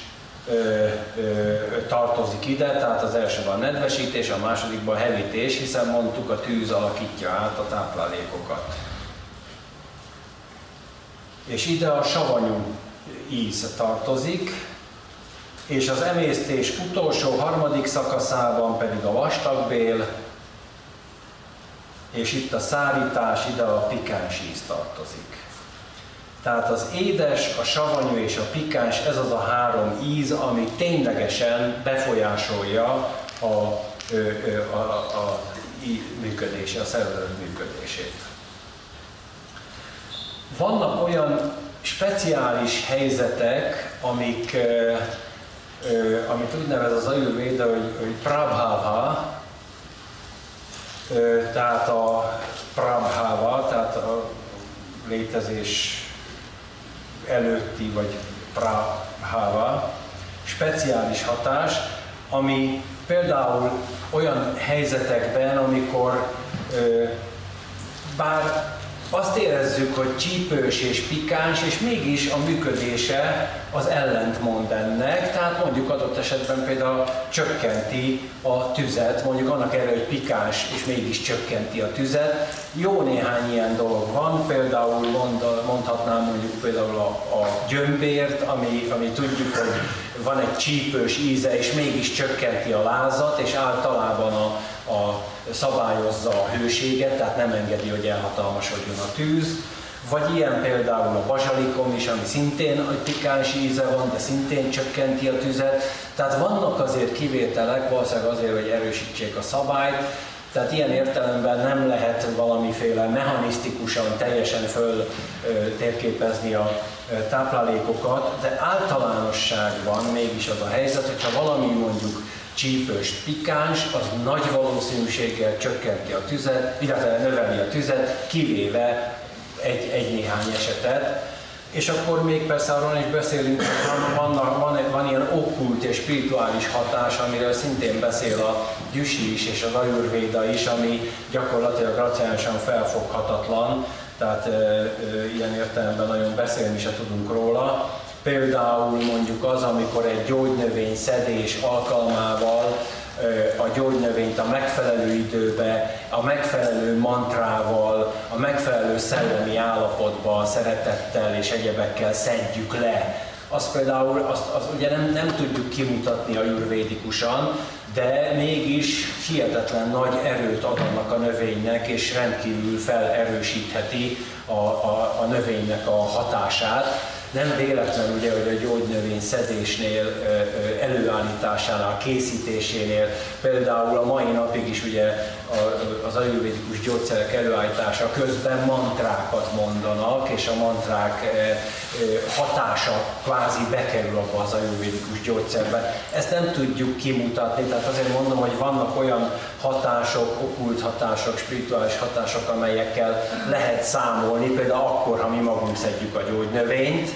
tartozik ide, tehát az elsőben a nedvesítés, a másodikban a hevítés, hiszen mondtuk, a tűz alakítja át a táplálékokat. És ide a savanyú íz tartozik, és az emésztés utolsó harmadik szakaszában pedig a vastagbél, és itt a szárítás, ide a pikáns íz tartozik. Tehát az édes, a savanyú és a pikáns, ez az a három íz, ami ténylegesen befolyásolja a, a, a, a, működése, a szervezet működését. Vannak olyan speciális helyzetek, amik, amit úgy nevez az Ayurveda, hogy, hogy prabhava, tehát a prabhava, tehát a létezés előtti vagy prahava, speciális hatás, ami például olyan helyzetekben, amikor bár azt érezzük, hogy csípős és pikáns, és mégis a működése az ellentmond ennek, tehát mondjuk adott esetben például csökkenti a tüzet, mondjuk annak erre, hogy pikáns, és mégis csökkenti a tüzet. Jó néhány ilyen dolog van, például mond, mondhatnám mondjuk például a, a gyömbért, ami, ami tudjuk, hogy van egy csípős íze, és mégis csökkenti a lázat, és általában a, a szabályozza a hőséget, tehát nem engedi, hogy elhatalmasodjon a tűz. Vagy ilyen például a bazsalikom is, ami szintén egy pikáns íze van, de szintén csökkenti a tüzet. Tehát vannak azért kivételek, valószínűleg azért, hogy erősítsék a szabályt, tehát ilyen értelemben nem lehet valamiféle mechanisztikusan teljesen föl térképezni a táplálékokat, de általánosságban mégis az a helyzet, hogyha valami mondjuk csípős pikáns, az nagy valószínűséggel csökkenti a tüzet, illetve növeli a tüzet, kivéve egy, egy néhány esetet. És akkor még persze arról is beszélünk, hogy van, van, van, ilyen okkult és spirituális hatás, amiről szintén beszél a Gyüsi is és az Ayurvéda is, ami gyakorlatilag racionálisan felfoghatatlan, tehát e, e, ilyen értelemben nagyon beszélni se tudunk róla. Például mondjuk az, amikor egy gyógynövény szedés alkalmával a gyógynövényt a megfelelő időbe, a megfelelő mantrával, a megfelelő szellemi állapotba, szeretettel és egyebekkel szedjük le az például azt, az ugye nem, nem tudjuk kimutatni a jurvédikusan, de mégis hihetetlen nagy erőt ad annak a növénynek, és rendkívül felerősítheti a, a, a növénynek a hatását. Nem véletlen ugye, hogy a gyógynövény szedésnél, előállításánál, készítésénél, például a mai napig is ugye az ajurvédikus gyógyszerek előállítása közben mantrákat mondanak, és a mantrák hatása kvázi bekerül abba az ajurvédikus gyógyszerbe. Ezt nem tudjuk kimutatni, tehát azért mondom, hogy vannak olyan hatások, okult hatások, spirituális hatások, amelyekkel lehet számolni, például akkor, ha mi magunk szedjük a gyógynövényt,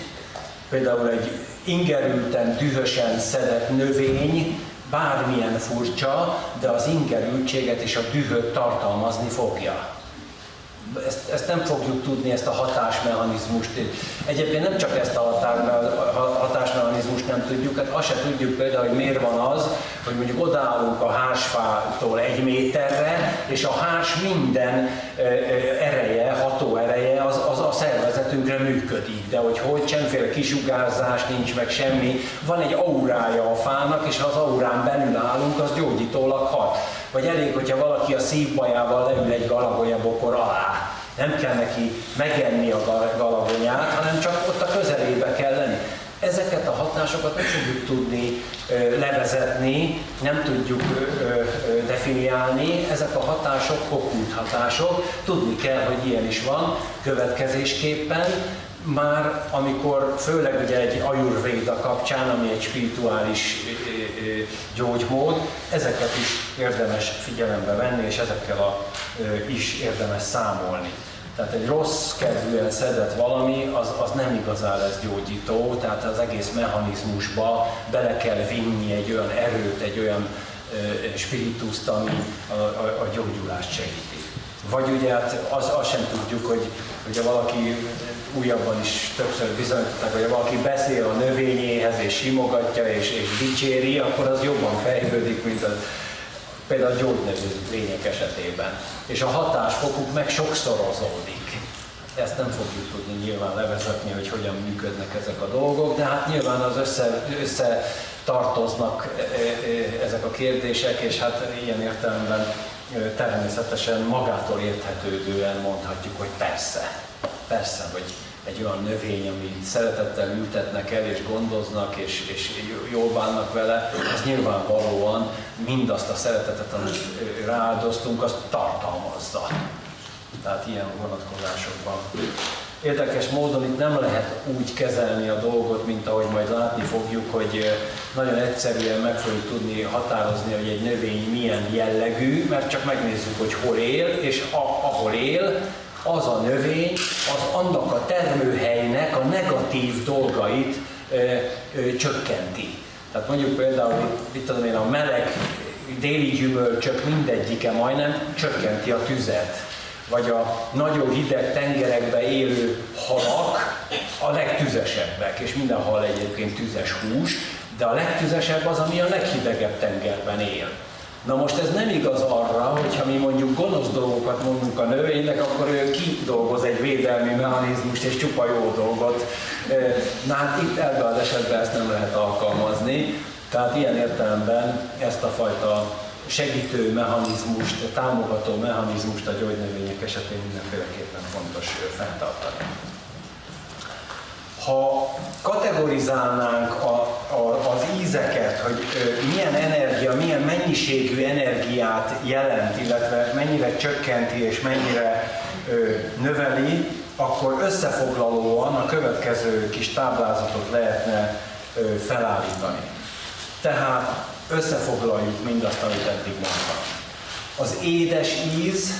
például egy ingerülten, dühösen szedett növény, bármilyen furcsa, de az ingerültséget és a dühöt tartalmazni fogja ezt, ezt nem fogjuk tudni, ezt a hatásmechanizmust. Egyébként nem csak ezt a hatásmechanizmust nem tudjuk, hát azt se tudjuk például, hogy miért van az, hogy mondjuk odaállunk a hásfától egy méterre, és a hás minden ereje, ható ereje a szervezetünkre működik. De hogy hogy semmiféle kisugárzás nincs, meg semmi, van egy aurája a fának, és ha az aurán belül állunk, az gyógyítólag hat. Vagy elég, hogyha valaki a szívbajával leül egy galagonyabokor alá. Nem kell neki megenni a galagonyát, hanem csak ott a közelébe kell lenni. Ezeket a hatásokat nem tudjuk tudni levezetni, nem tudjuk definiálni. Ezek a hatások okult hatások. Tudni kell, hogy ilyen is van. Következésképpen már amikor főleg ugye egy ajurvéda kapcsán, ami egy spirituális gyógymód, ezeket is érdemes figyelembe venni, és ezekkel a, is érdemes számolni. Tehát egy rossz kedvűen szedett valami, az, az nem igazán lesz gyógyító, tehát az egész mechanizmusba bele kell vinni egy olyan erőt, egy olyan spirituszt, ami a, a, a gyógyulást segíti. Vagy ugye hát az, azt sem tudjuk, hogy ugye valaki újabban is többször bizonyították, hogy ha valaki beszél a növényéhez és simogatja és, és dicséri, akkor az jobban fejlődik, mint az például a gyógynövények esetében. És a hatásfokuk meg sokszorozódik. Ezt nem fogjuk tudni nyilván levezetni, hogy hogyan működnek ezek a dolgok, de hát nyilván az össze, össze tartoznak e, e, ezek a kérdések, és hát ilyen értelemben természetesen magától érthetődően mondhatjuk, hogy persze, persze, hogy egy olyan növény, amit szeretettel ültetnek el, és gondoznak, és, és jól bánnak vele, az nyilvánvalóan mindazt a szeretetet, amit rááldoztunk, azt tartalmazza. Tehát ilyen vonatkozásokban. Érdekes módon itt nem lehet úgy kezelni a dolgot, mint ahogy majd látni fogjuk, hogy nagyon egyszerűen meg fogjuk tudni határozni, hogy egy növény milyen jellegű, mert csak megnézzük, hogy hol él, és a, ahol él, az a növény, az annak a termőhelynek a negatív dolgait ö, ö, csökkenti. Tehát mondjuk például, itt tudom én, a meleg déli gyümölcsök mindegyike majdnem csökkenti a tüzet vagy a nagyon hideg tengerekbe élő halak a legtüzesebbek, és minden hal egyébként tüzes hús, de a legtüzesebb az, ami a leghidegebb tengerben él. Na most ez nem igaz arra, hogyha mi mondjuk gonosz dolgokat mondunk a növénynek, akkor ő kidolgoz egy védelmi mechanizmust és csupa jó dolgot. Na hát itt ebben az esetben ezt nem lehet alkalmazni. Tehát ilyen értelemben ezt a fajta segítő mechanizmust, támogató mechanizmust a gyógynövények esetén mindenféleképpen fontos fenntartani. Ha kategorizálnánk a, a, az ízeket, hogy milyen energia, milyen mennyiségű energiát jelent, illetve mennyire csökkenti és mennyire növeli, akkor összefoglalóan a következő kis táblázatot lehetne felállítani. Tehát összefoglaljuk mindazt, amit eddig mondtam. Az édes íz,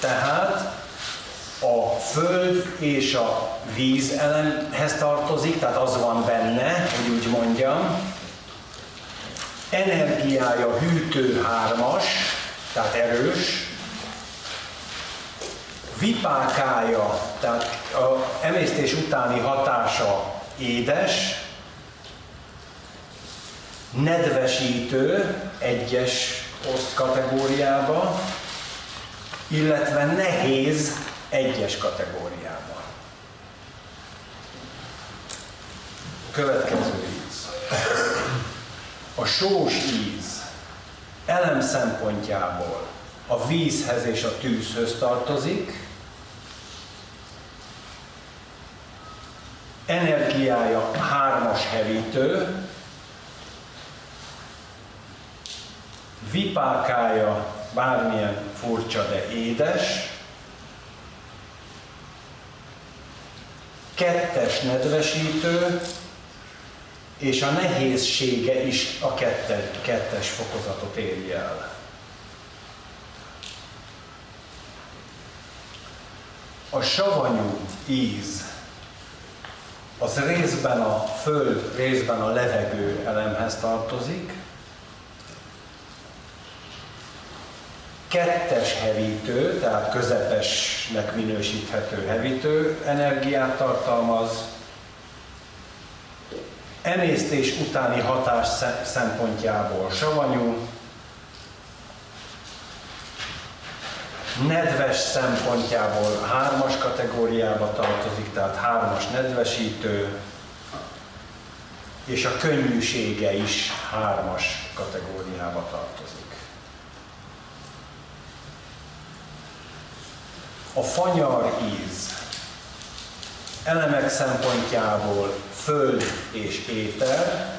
tehát a föld és a víz elemhez tartozik, tehát az van benne, hogy úgy mondjam. Energiája hűtő hármas, tehát erős. Vipákája, tehát a emésztés utáni hatása édes, nedvesítő egyes oszt kategóriába, illetve nehéz egyes kategóriába. Következő íz. A sós íz elem szempontjából a vízhez és a tűzhöz tartozik, energiája hármas hevítő, vipákája bármilyen furcsa, de édes, kettes nedvesítő, és a nehézsége is a kette, kettes fokozatot éri el. A savanyú íz az részben a föld, részben a levegő elemhez tartozik, kettes hevítő, tehát közepesnek minősíthető hevítő energiát tartalmaz, emésztés utáni hatás szempontjából savanyú, nedves szempontjából hármas kategóriába tartozik, tehát hármas nedvesítő, és a könnyűsége is hármas kategóriába tartozik. A fanyar íz. Elemek szempontjából föld és éter,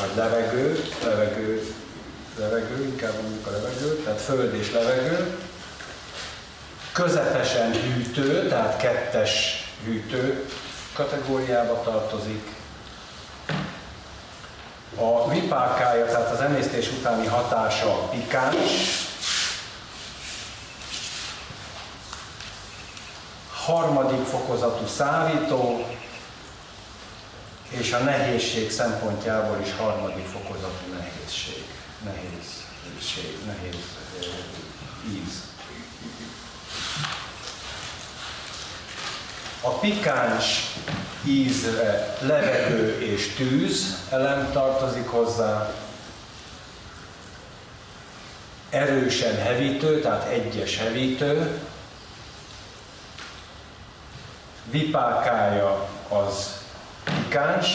vagy levegő, levegő, levegő, inkább mondjuk a levegő, tehát föld és levegő, közepesen hűtő, tehát kettes hűtő kategóriába tartozik. A vipákája, tehát az emésztés utáni hatása pikáns, harmadik fokozatú szárító, és a nehézség szempontjából is harmadik fokozatú nehézség. Nehézség, nehéz íz. A pikáns ízre levegő és tűz elem tartozik hozzá, erősen hevítő, tehát egyes hevítő, vipákája az pikáns,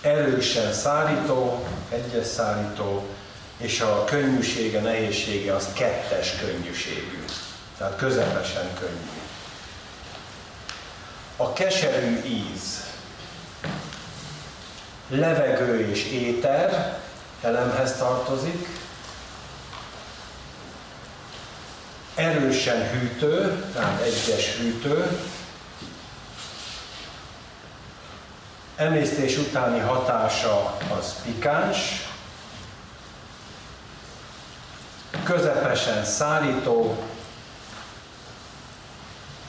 erősen szárító, egyes szárító, és a könnyűsége, nehézsége az kettes könnyűségű, tehát közepesen könnyű. A keserű íz, levegő és éter elemhez tartozik, erősen hűtő, tehát egyes hűtő, emésztés utáni hatása az pikáns, közepesen szárító,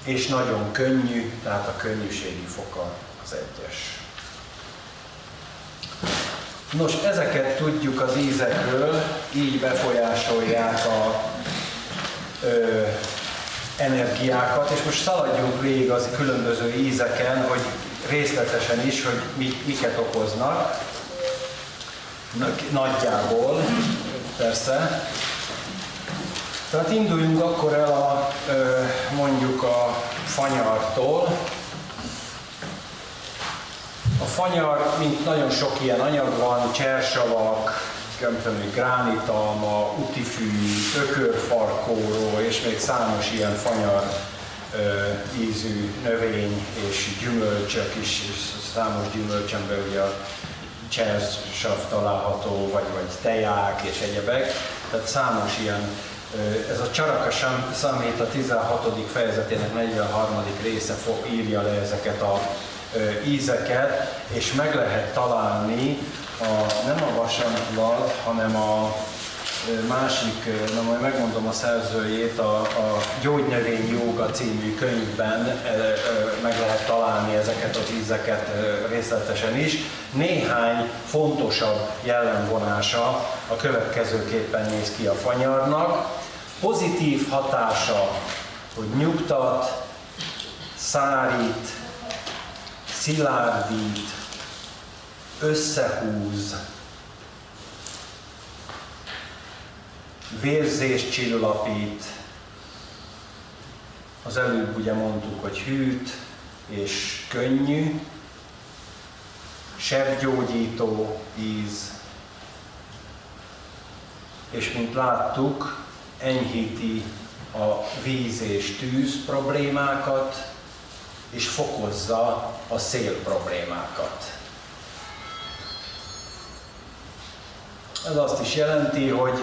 és nagyon könnyű, tehát a könnyűségi foka az egyes. Nos, ezeket tudjuk az ízekről, így befolyásolják a ö, energiákat, és most szaladjunk végig az különböző ízeken, hogy részletesen is, hogy mi, miket okoznak. Nagyjából, persze. Tehát induljunk akkor el a, mondjuk a fanyartól. A fanyar, mint nagyon sok ilyen anyag van, csersavak, nem gránitalma, utifű, ökörfarkóró és még számos ilyen fanyar ö, ízű növény és gyümölcsök is, és számos gyümölcsön belül a csersav található, vagy, vagy teják és egyebek. Tehát számos ilyen ez a Csaraka a 16. fejezetének 43. része írja le ezeket a ízeket, és meg lehet találni a, nem a vasantlat, hanem a másik, na majd megmondom a szerzőjét, a, a Gyógynövény Jóga című könyvben meg lehet találni ezeket az ízeket részletesen is. Néhány fontosabb jellemvonása a következőképpen néz ki a fanyarnak. Pozitív hatása, hogy nyugtat, szárít, szilárdít, összehúz, vérzést csillapít, az előbb ugye mondtuk, hogy hűt, és könnyű, sebgyógyító íz, és mint láttuk, enyhíti a víz és tűz problémákat, és fokozza a szél problémákat. Ez azt is jelenti, hogy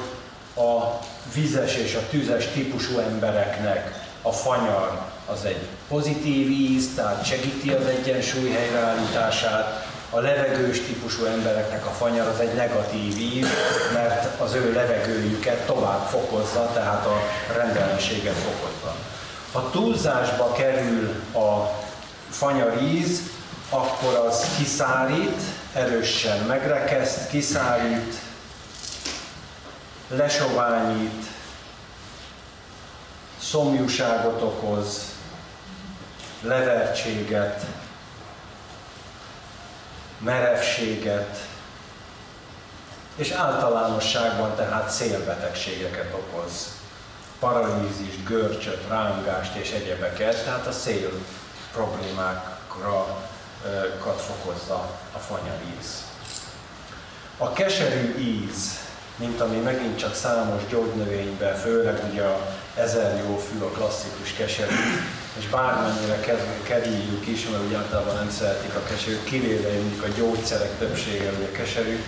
a vizes és a tüzes típusú embereknek a fanyar az egy pozitív íz, tehát segíti az egyensúly helyreállítását, a levegős típusú embereknek a fanyar az egy negatív íz, mert az ő levegőjüket tovább fokozza, tehát a rendellenséget fokozza. Ha túlzásba kerül a íz, akkor az kiszárít, erősen megrekeszt, kiszárít, lesoványít, szomjúságot okoz, levertséget, merevséget, és általánosságban tehát szélbetegségeket okoz. Paralízist, görcsöt, rángást és egyebeket, tehát a szél problémákra fokozza a fanyaríz. A keserű íz mint ami megint csak számos gyógynövényben, főleg ugye a ezer jó fű a klasszikus keserű, és bármennyire kerüljük is, mert ugye általában nem szeretik a keserűt, kivéve mondjuk a gyógyszerek többsége ugye keserű.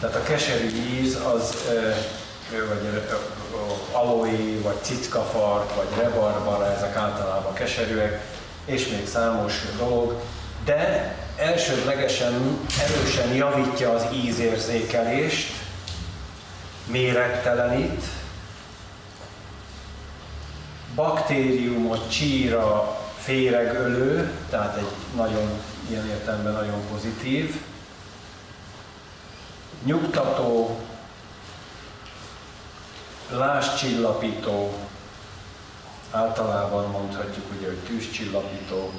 Tehát a keserű íz az vagy aloe, vagy cickafart, vagy rebarbara, ezek általában keserűek, és még számos dolog, de elsődlegesen erősen javítja az ízérzékelést, méregtelenít, baktériumot csíra féregölő, tehát egy nagyon, ilyen értelemben nagyon pozitív, nyugtató, láscsillapító, általában mondhatjuk ugye, hogy tűzcsillapító,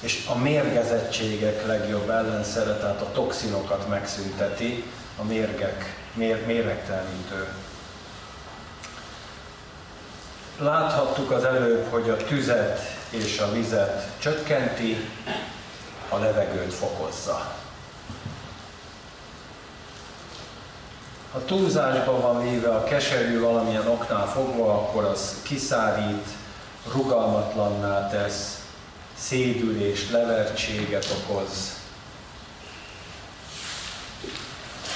és a mérgezettségek legjobb ellenszere, tehát a toxinokat megszünteti, a mérgek mér, méregtelenítő. Láthattuk az előbb, hogy a tüzet és a vizet csökkenti, a levegőt fokozza. Ha túlzásban van véve a keserű valamilyen oknál fogva, akkor az kiszárít, rugalmatlanná tesz, szédülést, levertséget okoz,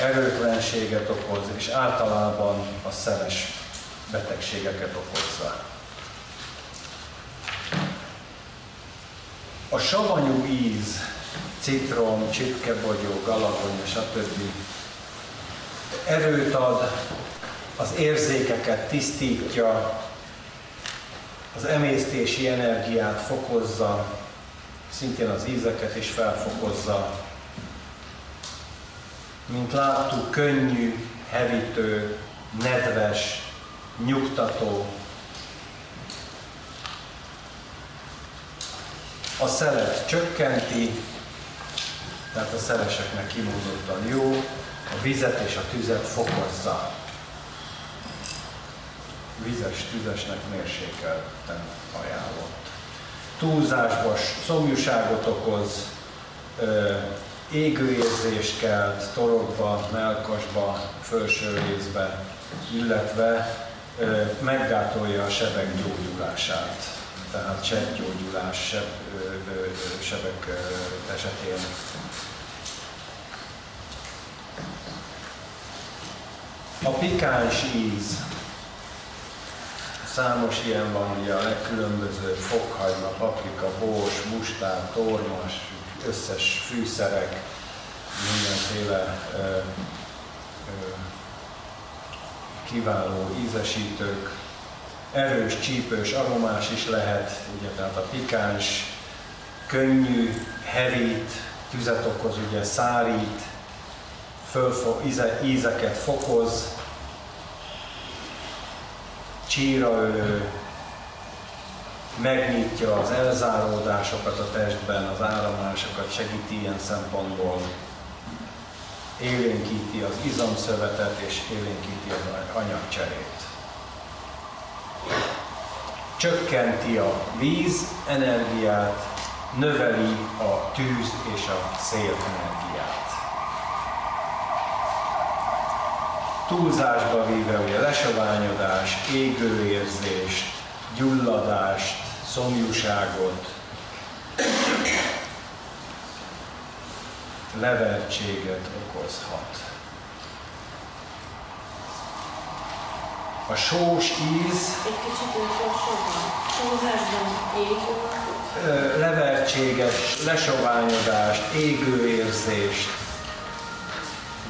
erőtlenséget okoz, és általában a szeles betegségeket okozza. A savanyú íz, citrom, csipkebogyó, galagonya, stb. Erőt ad, az érzékeket tisztítja, az emésztési energiát fokozza, szintén az ízeket is felfokozza, mint láttuk, könnyű, hevítő, nedves, nyugtató. A szelet csökkenti, tehát a szeleseknek kimondottan jó, a vizet és a tüzet fokozza. Vizes, tüzesnek mérsékelten ajánlott. Túlzásbas szomjúságot okoz, égőérzést kelt torokba, melkasba, felső részbe, illetve meggátolja a sebek gyógyulását. Tehát sebgyógyulás seb, sebek esetén. A pikáns íz. Számos ilyen van, ugye a legkülönbözőbb fokhagyma, paprika, bors, mustár, tormas, összes fűszerek, mindenféle ö, ö, kiváló ízesítők, erős, csípős, aromás is lehet, ugye, tehát a pikáns, könnyű, hevít, tüzet okoz, ugye szárít, fölfo, íze, ízeket fokoz, csíraölő, megnyitja az elzáródásokat a testben, az áramlásokat, segíti ilyen szempontból, élénkíti az izomszövetet és élénkíti az anyagcserét. Csökkenti a víz energiát, növeli a tűz és a szél energiát. Túlzásba véve ugye lesoványodás, égőérzést, gyulladást, szomjúságot, levertséget okozhat. A sós íz Egy kicsit. Sózásban ég. levertséget, lesoványodást, égőérzést,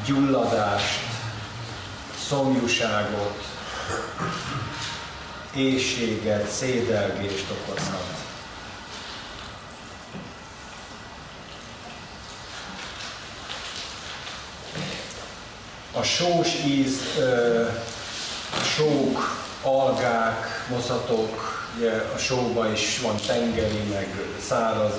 gyulladást, szomjúságot, éjséget, szédelgést okozhat. A sós íz, sók, algák, moszatok, ugye a sóban is van tengeri, meg száraz,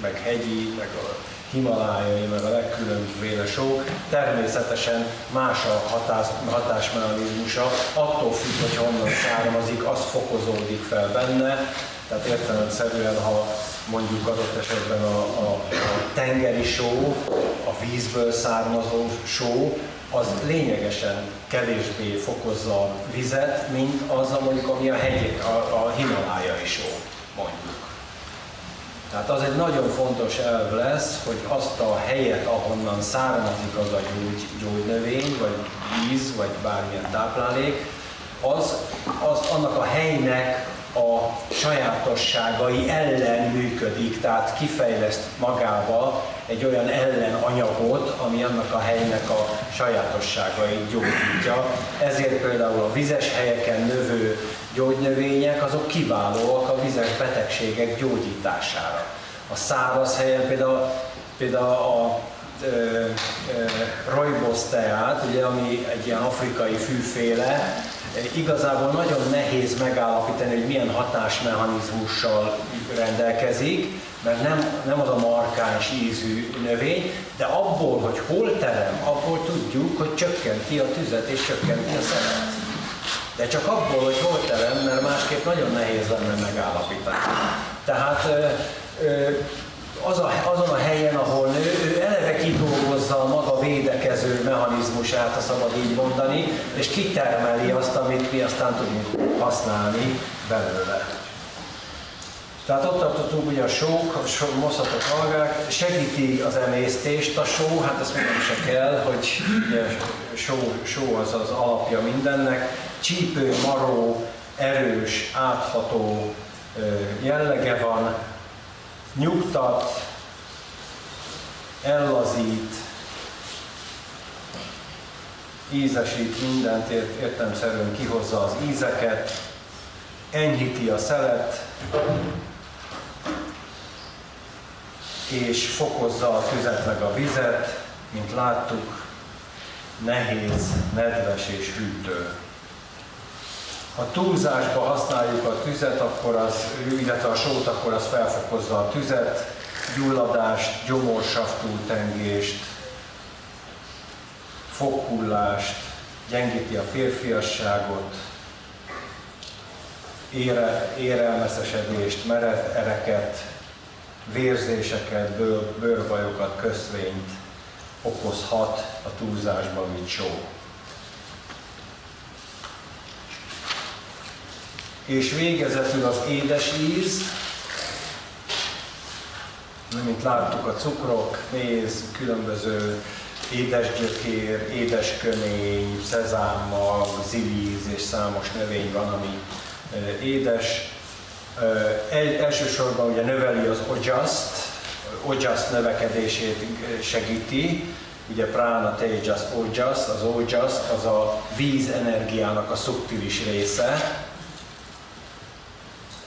meg hegyi, meg a himalájai, meg a legkülönbözőféle sók. Természetesen más a hatás, hatásmechanizmusa, attól függ, hogy honnan származik, az fokozódik fel benne. Tehát értelemszerűen, ha mondjuk adott esetben a, a, a tengeri só, a vízből származó só, az lényegesen kevésbé fokozza a vizet, mint az, mondjuk, ami a, hegy, a, a himalájai só, mondjuk. Tehát az egy nagyon fontos elv lesz, hogy azt a helyet, ahonnan származik az a gyógy, gyógynövény, vagy víz, vagy bármilyen táplálék, az, az annak a helynek a sajátosságai ellen működik, tehát kifejleszt magába egy olyan ellenanyagot, ami annak a helynek a sajátosságait gyógyítja. Ezért például a vizes helyeken növő gyógynövények, azok kiválóak a vizes betegségek gyógyítására. A száraz helyen például, például a rojbosz teát, ugye, ami egy ilyen afrikai fűféle, igazából nagyon nehéz megállapítani, hogy milyen hatásmechanizmussal rendelkezik, mert nem, nem az a markáns ízű növény, de abból, hogy hol terem, abból tudjuk, hogy csökkenti a tüzet és csökkenti a szenet. De csak abból, hogy hol terem, mert másképp nagyon nehéz lenne megállapítani. Tehát az a, azon a helyen, ahol nő, ő eleve kidolgozza a maga védekező mechanizmusát, ha szabad így mondani, és kitermeli azt, amit mi aztán tudunk használni belőle. Tehát ott tartottunk ugye a sók, a só, moszatok algák, segíti az emésztést a só, hát ezt mondom se kell, hogy ugye, só, só az az alapja mindennek, csípő, maró, erős, átható jellege van, nyugtat, ellazít, ízesít mindent, értemszerűen kihozza az ízeket, enyhíti a szelet, és fokozza a tüzet meg a vizet, mint láttuk, nehéz, nedves és hűtő. Ha túlzásba használjuk a tüzet, akkor az, illetve a sót, akkor az felfokozza a tüzet, gyulladást, gyomorsaftútengést, foghullást, gyengíti a férfiasságot, ére, érelmeszesedést, merev ereket, vérzéseket, bőr, bőrbajokat, köszvényt okozhat a túlzásban, mint só. És végezetül az édes íz, mint láttuk a cukrok, méz, különböző édesgyökér, édeskömény, szezámmag, zilíz és számos növény van, ami édes. El, elsősorban ugye növeli az ojaszt, ojaszt növekedését segíti, ugye prana tejas ojas, az ojas az a víz energiának a szubtilis része,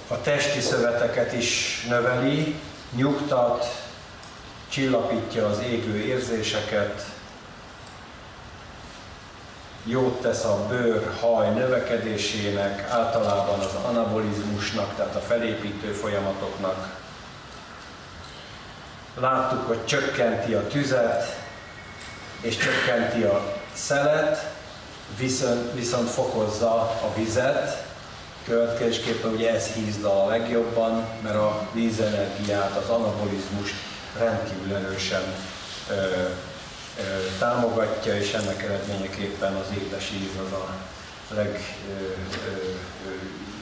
a testi szöveteket is növeli, nyugtat, csillapítja az égő érzéseket, jót tesz a bőr, haj növekedésének, általában az anabolizmusnak, tehát a felépítő folyamatoknak. Láttuk, hogy csökkenti a tüzet, és csökkenti a szelet, viszont, viszont fokozza a vizet, Következésképpen ugye ez hízda a legjobban, mert a vízenergiát, az anabolizmust rendkívül erősen támogatja, és ennek eredményeképpen az édes az a leg,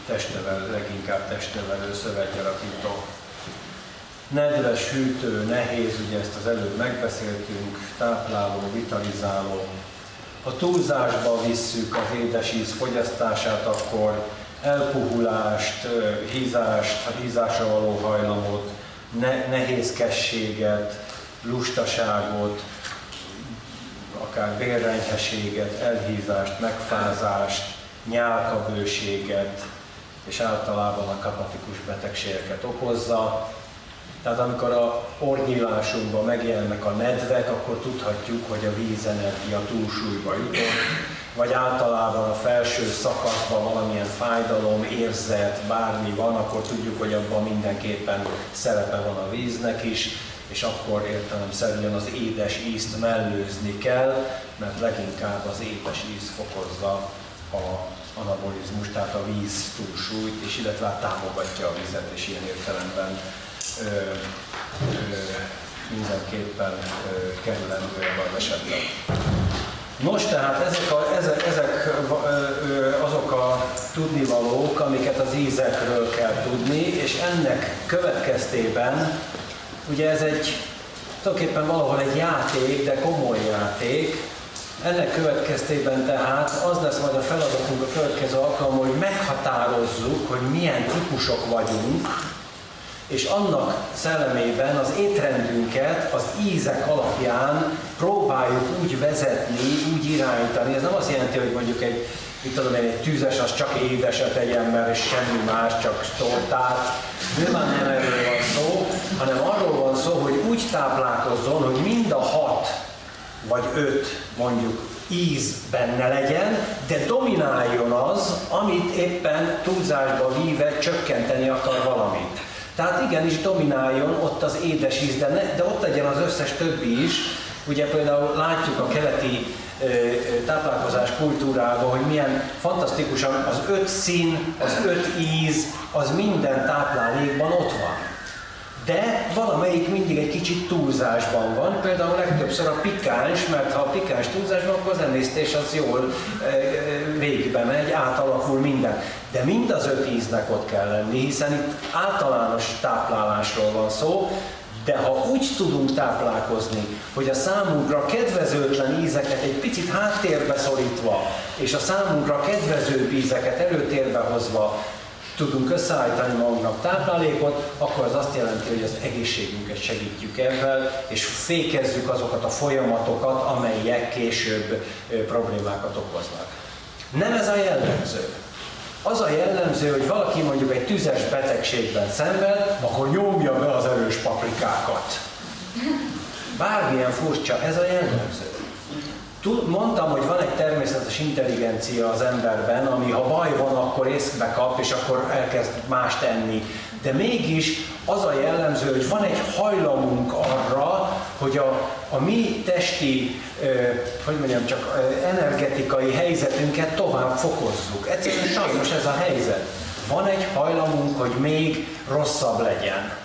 testnevel, leginkább testnevelő szövetgyarapító. Nedves, hűtő, nehéz, ugye ezt az előbb megbeszéltünk, tápláló, vitalizáló. Ha túlzásba visszük az édesíz fogyasztását, akkor elpuhulást, hízást, hízásra való hajlamot, ne, nehézkességet, lustaságot, akár bérrenyheséget, elhízást, megfázást, nyálkabőséget, és általában a kapatikus betegségeket okozza. Tehát amikor a ornyílásunkban megjelennek a nedvek, akkor tudhatjuk, hogy a vízenergia túlsúlyba jutott, vagy általában a felső szakaszban valamilyen fájdalom, érzet, bármi van, akkor tudjuk, hogy abban mindenképpen szerepe van a víznek is, és akkor értelemszerűen az édes ízt mellőzni kell, mert leginkább az édes íz fokozza a anabolizmus, tehát a víz túlsúlyt, és illetve hát támogatja a vizet, és ilyen értelemben ö, ö, mindenképpen ö, kerülendő ebben esetben. Nos, tehát ezek, a, ezek, ezek azok a tudnivalók, amiket az ízekről kell tudni, és ennek következtében, ugye ez egy tulajdonképpen valahol egy játék, de komoly játék, ennek következtében tehát az lesz majd a feladatunk a következő alkalommal, hogy meghatározzuk, hogy milyen típusok vagyunk, és annak szellemében az étrendünket az ízek alapján próbáljuk úgy vezetni, úgy irányítani. Ez nem azt jelenti, hogy mondjuk egy, mit tudom én, egy tűzes az csak édeset tegyen, mert és semmi más, csak tortát. Nyilván nem erről van szó, hanem arról van szó, hogy úgy táplálkozzon, hogy mind a hat vagy öt mondjuk íz benne legyen, de domináljon az, amit éppen túlzásba víve csökkenteni akar valamit. Tehát igenis domináljon ott az édes íz, de, ne, de ott legyen az összes többi is. Ugye például látjuk a keleti táplálkozás kultúrában, hogy milyen fantasztikusan az öt szín, az öt íz, az minden táplálékban ott van de valamelyik mindig egy kicsit túlzásban van, például legtöbbször a pikáns, mert ha a pikáns túlzásban, akkor az emésztés az jól végbe megy, átalakul minden. De mind az öt íznek ott kell lenni, hiszen itt általános táplálásról van szó, de ha úgy tudunk táplálkozni, hogy a számunkra kedvezőtlen ízeket egy picit háttérbe szorítva, és a számunkra kedvező ízeket előtérbe hozva tudunk összeállítani magunknak táplálékot, akkor az azt jelenti, hogy az egészségünket segítjük ebben, és fékezzük azokat a folyamatokat, amelyek később problémákat okoznak. Nem ez a jellemző. Az a jellemző, hogy valaki mondjuk egy tüzes betegségben szenved, akkor nyomja be az erős paprikákat. Bármilyen furcsa, ez a jellemző. Mondtam, hogy van egy természetes intelligencia az emberben, ami ha baj van, akkor észbe kap, és akkor elkezd más tenni. De mégis az a jellemző, hogy van egy hajlamunk arra, hogy a, a mi testi, hogy mondjam, csak energetikai helyzetünket tovább fokozzuk. Egyszerűen sajnos ez a helyzet. Van egy hajlamunk, hogy még rosszabb legyen.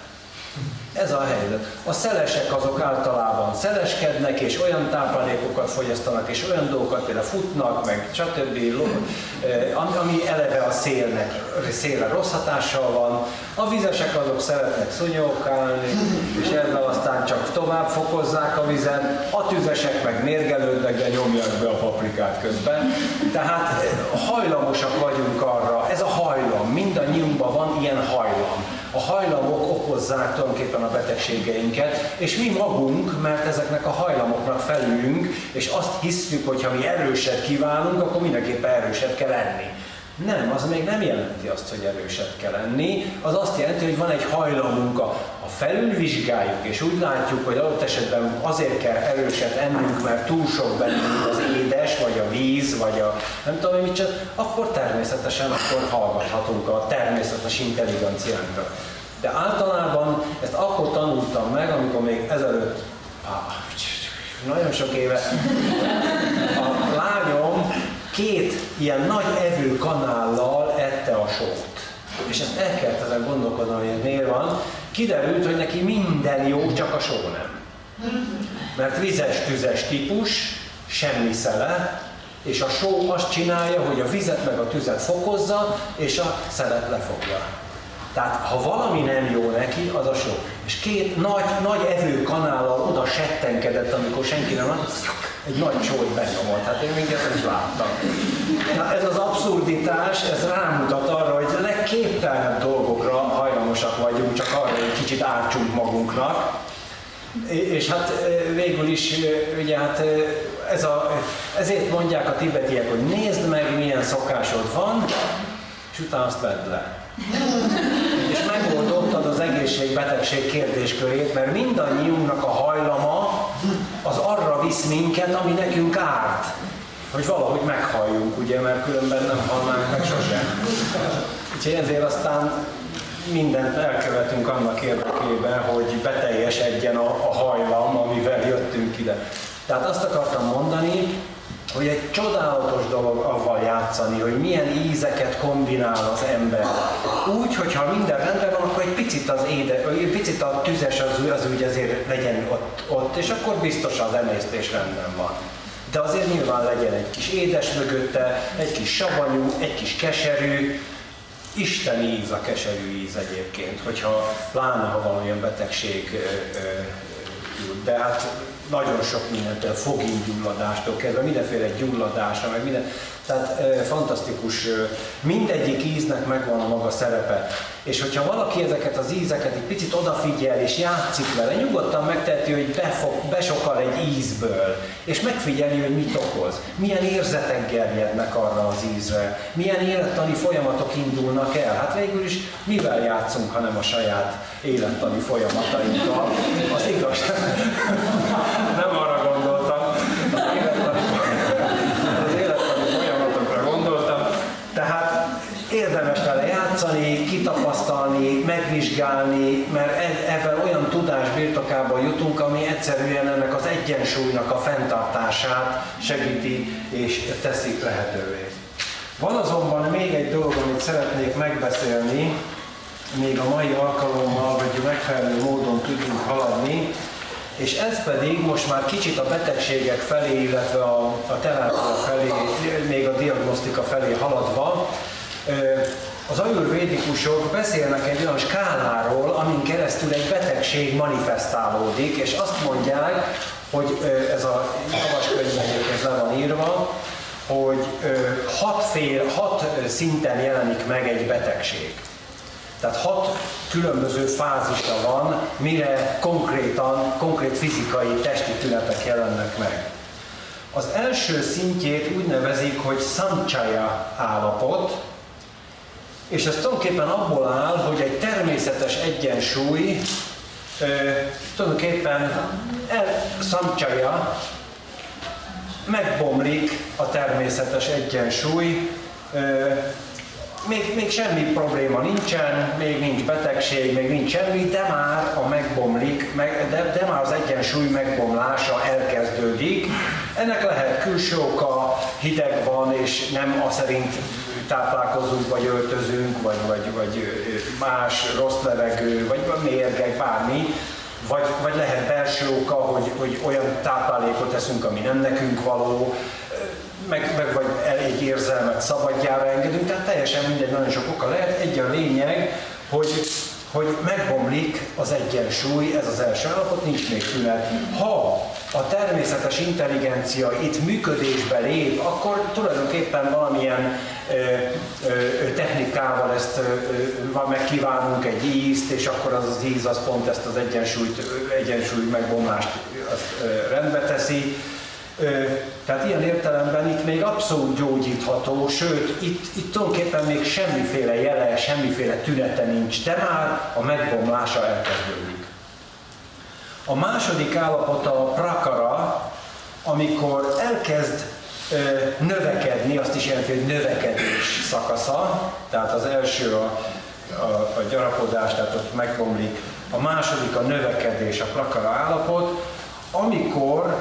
Ez a helyzet. A szelesek azok általában szeleskednek, és olyan táplálékokat fogyasztanak, és olyan dolgokat például futnak, meg stb. Eh, ami eleve a szélnek, szélre rossz hatással van. A vizesek azok szeretnek szúnyókálni, és ezzel aztán csak tovább fokozzák a vizet. A tüzesek meg mérgelődnek, de nyomják be a paprikát közben. Tehát eh, hajlamosak vagyunk arra, ez a hajlam, mindannyiunkban van ilyen hajlam a hajlamok okozzák tulajdonképpen a betegségeinket, és mi magunk, mert ezeknek a hajlamoknak felülünk, és azt hiszük, hogy ha mi erőset kívánunk, akkor mindenképpen erőset kell lenni. Nem, az még nem jelenti azt, hogy erőset kell lenni, az azt jelenti, hogy van egy hajlamunk, a, felülvizsgáljuk, és úgy látjuk, hogy adott esetben azért kell erőset ennünk, mert túl sok bennünk az édes, vagy a víz, vagy a nem tudom mit csak, akkor természetesen akkor hallgathatunk a természetes intelligenciánkra. De általában ezt akkor tanultam meg, amikor még ezelőtt, ah, nagyon sok éve, a lányom két ilyen nagy evő kanállal ette a sót. És ezt el kellett ezen gondolkodni, hogy miért van. Kiderült, hogy neki minden jó, csak a só nem. Mert vizes-tüzes típus, semmi szele, és a só azt csinálja, hogy a vizet meg a tüzet fokozza, és a szelet lefogja. Tehát ha valami nem jó neki, az a só. És két nagy, nagy evőkanállal oda settenkedett, amikor senki nem egy nagy csót benyomott. Hát én még ezt láttam. Na, ez az abszurditás, ez rámutat arra, hogy legképtelenebb dolgokra hajlamosak vagyunk, csak arra, hogy kicsit ártsunk magunknak. És hát végül is, ugye hát ez a, ezért mondják a tibetiek, hogy nézd meg, milyen szokásod van, és utána azt vedd le. (laughs) És megoldottad az egészség-betegség kérdéskörét, mert mindannyiunknak a hajlama az arra visz minket, ami nekünk árt. Hogy valahogy meghalljunk, ugye, mert különben nem halnánk meg sosem. Úgyhogy ezért aztán mindent elkövetünk annak érdekében, hogy beteljesedjen a, a hajlam, amivel jöttünk ide. Tehát azt akartam mondani, hogy egy csodálatos dolog avval játszani, hogy milyen ízeket kombinál az ember. Úgy, hogyha minden rendben van, akkor egy picit az éde, egy picit a tüzes az, az úgy azért legyen ott, ott, és akkor biztos az emésztés rendben van. De azért nyilván legyen egy kis édes mögötte, egy kis savanyú, egy kis keserű, isteni íz a keserű íz egyébként, hogyha pláne ha valamilyen betegség de hát nagyon sok mindentől, fogíngyulladástól kezdve, mindenféle gyulladásra, meg minden. Tehát e, fantasztikus, mindegyik íznek megvan a maga szerepe. És hogyha valaki ezeket az ízeket egy picit odafigyel és játszik vele, nyugodtan megteheti, hogy befog, besokal egy ízből, és megfigyeli, hogy mit okoz, milyen érzetek gerjednek arra az ízre, milyen élettani folyamatok indulnak el. Hát végül is mivel játszunk, hanem a saját élettani folyamatainkkal. Az igaz. (laughs) Nem arra gondoltam. Az élettani, az élettani folyamatokra gondoltam. Tehát érdemes vele játszani, kitapasztalni, megvizsgálni, mert ebben olyan tudás birtokába jutunk, ami egyszerűen ennek az egyensúlynak a fenntartását segíti és teszi lehetővé. Van azonban még egy dolog, amit szeretnék megbeszélni, még a mai alkalommal, hogy megfelelő módon tudjunk haladni, és ez pedig most már kicsit a betegségek felé, illetve a, a terápia felé, még a diagnosztika felé haladva, az ajurvédikusok beszélnek egy olyan skáláról, amin keresztül egy betegség manifestálódik, és azt mondják, hogy ez a havaskönyvben ez le van írva, hogy hat, fél, hat szinten jelenik meg egy betegség. Tehát hat különböző fázisa van, mire konkrétan, konkrét fizikai, testi tünetek jelennek meg. Az első szintjét úgy nevezik, hogy sanchaya állapot, és ez tulajdonképpen abból áll, hogy egy természetes egyensúly tulajdonképpen el, sanchaya megbomlik a természetes egyensúly, még, még semmi probléma nincsen, még nincs betegség, még nincs semmi, de már a megbomlik, meg, de, de már az egyensúly megbomlása elkezdődik. Ennek lehet külső oka, hideg van, és nem a szerint táplálkozunk, vagy öltözünk, vagy, vagy, vagy más rossz levegő, vagy mérgek, bármi, vagy, vagy lehet belső oka, hogy, hogy olyan táplálékot eszünk, ami nem nekünk való, meg, meg vagy elég érzelmet szabadjára engedünk, tehát teljesen mindegy, nagyon sok oka lehet. Egy a lényeg, hogy hogy megbomlik az egyensúly, ez az első állapot, nincs még tünet. Ha a természetes intelligencia itt működésbe lép, akkor tulajdonképpen valamilyen ö, ö, technikával ezt ö, megkívánunk egy ízt, és akkor az az íz az pont ezt az egyensúlyt, egyensúly megbomlást azt, rendbe teszi tehát ilyen értelemben itt még abszolút gyógyítható, sőt, itt, itt tulajdonképpen még semmiféle jele, semmiféle tünete nincs, de már a megbomlása elkezdődik. A második állapota a prakara, amikor elkezd ö, növekedni, azt is jelenti, hogy növekedés szakasza, tehát az első a, a, a gyarapodás, tehát ott megbomlik, a második a növekedés, a prakara állapot, amikor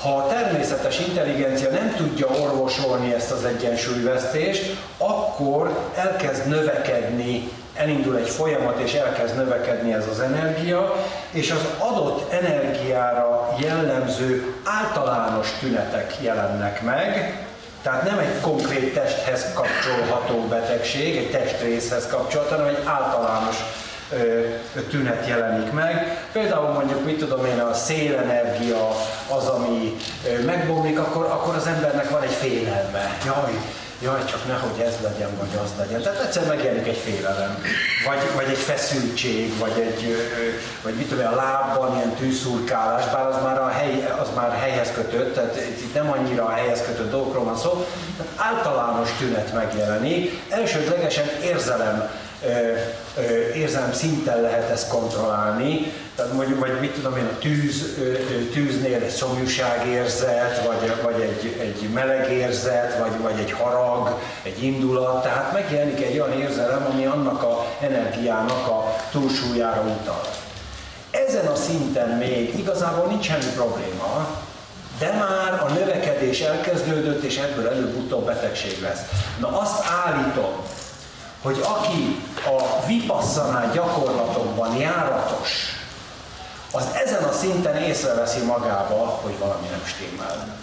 Ha a természetes intelligencia nem tudja orvosolni ezt az egyensúlyvesztést, akkor elkezd növekedni, elindul egy folyamat, és elkezd növekedni ez az energia, és az adott energiára jellemző általános tünetek jelennek meg, tehát nem egy konkrét testhez kapcsolható betegség, egy testrészhez kapcsolható, hanem egy általános tünet jelenik meg. Például mondjuk, mit tudom én, a szélenergia az, ami megbomlik, akkor, akkor az embernek van egy félelme. Jaj, jaj, csak nehogy ez legyen, vagy az legyen. Tehát egyszer megjelenik egy félelem, vagy, vagy egy feszültség, vagy egy, vagy mit tudom, a lábban ilyen tűzszurkálás, bár az már, a hely, az már helyhez kötött, tehát itt nem annyira a helyhez kötött dolgokról van szó, tehát általános tünet megjelenik, elsődlegesen érzelem érzelem szinten lehet ezt kontrollálni, tehát mondjuk, vagy mit tudom én, a tűz, tűznél egy szomjúságérzet, vagy, vagy egy, egy meleg érzet, vagy, vagy egy harag, egy indulat, tehát megjelenik egy olyan érzelem, ami annak a energiának a túlsúlyára utal. Ezen a szinten még igazából nincs semmi probléma, de már a növekedés elkezdődött, és ebből előbb-utóbb betegség lesz. Na azt állítom, hogy aki a vipasszaná gyakorlatokban járatos, az ezen a szinten észreveszi magába, hogy valami nem stimmel.